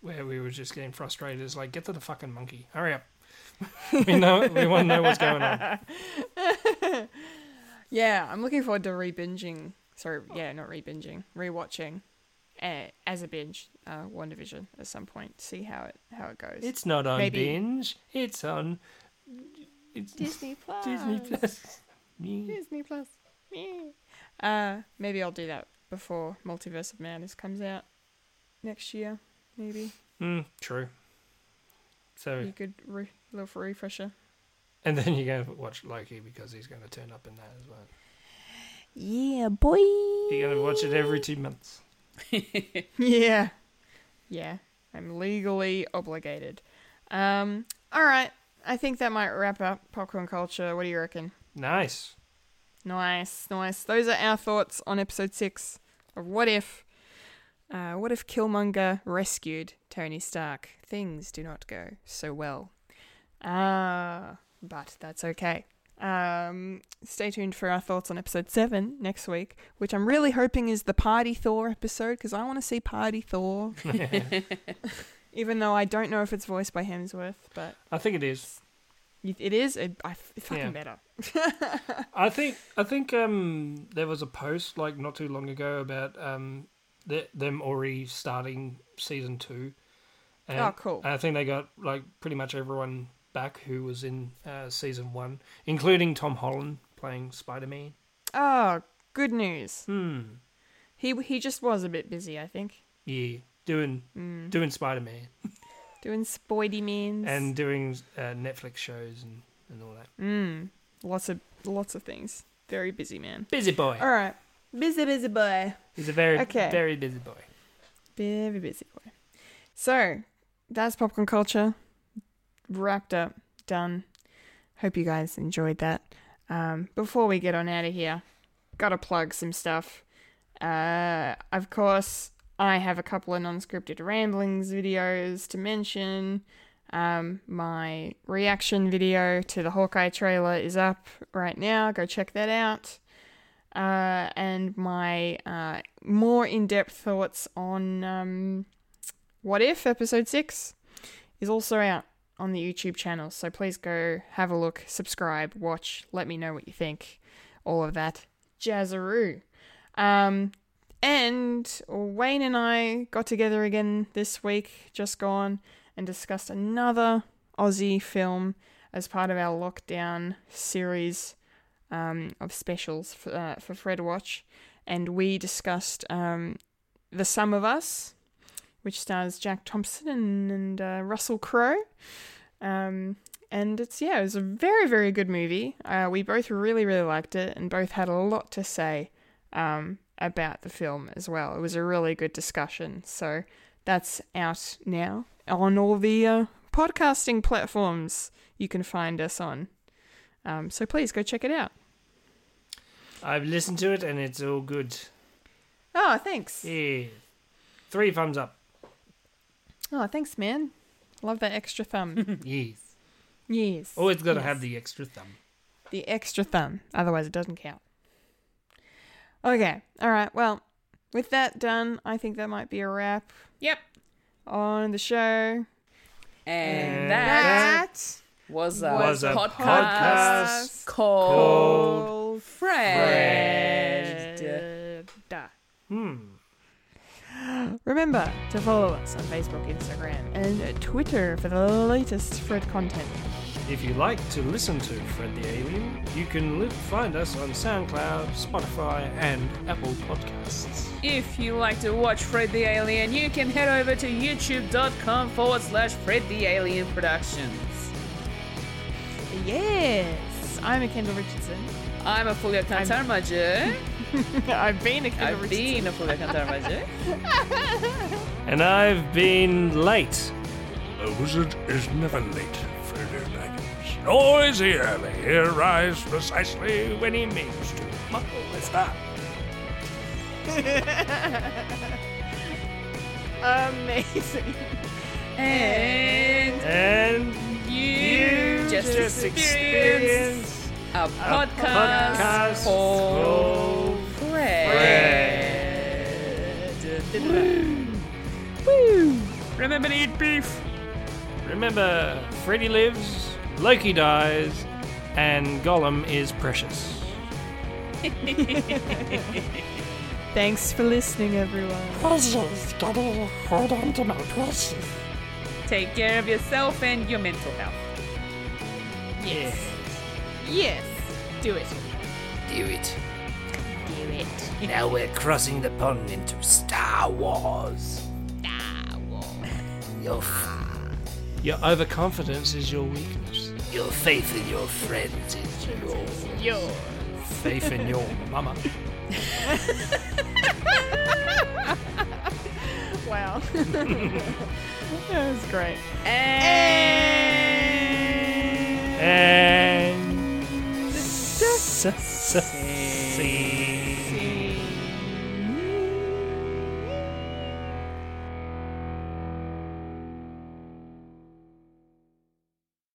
where we were just getting frustrated. It's like, get to the fucking monkey, hurry up. We know, we want to know what's going on. Yeah, I'm looking forward to re-binging. Sorry, yeah, not re-binging, re-watching, uh, as a binge, uh, WandaVision at some point. See how it how it goes. It's not on Maybe- binge. It's on. It's Disney Plus. Disney Plus. Disney Plus. Yeah. Uh, maybe I'll do that before Multiverse of Madness comes out next year. Maybe Mm, true. So, you could re- little for refresher. and then you're going to watch Loki because he's going to turn up in that as well. Yeah, boy. You're going to watch it every two months. Yeah. Yeah. I'm legally obligated. Um, all right. I think that might wrap up popcorn culture. What do you reckon? Nice. Nice, nice. Those are our thoughts on episode six of What If. Uh, what if Killmonger rescued Tony Stark? Things do not go so well. Ah, but that's okay. Um, stay tuned for our thoughts on episode seven next week, which I'm really hoping is the Party Thor episode because I want to see Party Thor. Even though I don't know if it's voiced by Hemsworth, but I think it is. it is. It, I, it's fucking Yeah. better. I think I think um there was a post like not too long ago about um th- them already starting season two. And Oh, cool. I think they got like pretty much everyone back who was in uh, season one, including Tom Holland playing Spider Man. Oh, good news. Hmm. He he just was a bit busy, I think, Yeah, doing Mm. doing Spider Man doing Spoidy means and doing uh, Netflix shows and, and all that. mm, lots of lots of things. Very busy man. Busy boy. All right, busy busy boy. He's a very Okay. very busy boy. Very busy boy. So that's popcorn culture wrapped up, done. Hope you guys enjoyed that. Um, before we get on out of here, gotta plug some stuff. Uh, of course, I have a couple of non-scripted ramblings videos to mention. Um, my reaction video to the Hawkeye trailer is up right now. Go check that out. Uh, and my uh, more in-depth thoughts on um, What If episode six is also out on the YouTube channel. So please go have a look, subscribe, watch, let me know what you think, all of that jazzaroo. Um, and Wayne and I got together again this week, just gone, and discussed another Aussie film as part of our lockdown series um, of specials for, uh, for Fred Watch. And we discussed um, The Sum of Us, which stars Jack Thompson and, and uh, Russell Crowe. Um, and it's, yeah, it was a very, very good movie. Uh, we both really, really liked it and both had a lot to say. Um, about the film as well. It was a really good discussion. So that's out now on all the uh, podcasting platforms you can find us on. Um, so please go check it out. I've listened to it and it's all good. Oh, thanks. Yeah. Three thumbs up. Oh, thanks, man. Love that extra thumb. yes. yes. Always got to yes. have the extra thumb. the extra thumb. Otherwise, it doesn't count. Okay. All right. Well, with that done, I think that might be a wrap Yep. on the show. And And that That was a, was a podcast, podcast called Fred. Hmm. Remember to follow us on Facebook, Instagram, and Twitter for the latest Fred content. If you like to listen to Fred the Alien, you can li- find us on SoundCloud, Spotify, and Apple Podcasts. If you like to watch Fred the Alien, you can head over to youtube.com forward slash Fred the Alien Productions. Yes, I'm a Kendall Richardson. I'm a Fulia Kantarmaja. I've been a Kendall I've Richardson. been a Fulia Kantarmaja. And I've been late. A wizard is never late, Freddy Baggins. Nor is he early. He arrives precisely when he means to. What's that? Amazing. and And you, just, just experienced experienced a podcast, podcast called called Fred. Woo! Remember to eat beef. remember, Freddy lives, Loki dies, and Gollum is precious. Thanks for listening, everyone. Precious, gotta hold on to my precious. Take care of yourself and your mental health. Yes. Yes. Do it. Do it. Do it. Now we're crossing the pond into Star Wars. Star Wars. Your, f- Your overconfidence is your weakness. your faith in your friends is your Yo. Faith in your mama. Wow. that was great. And. S- s- see.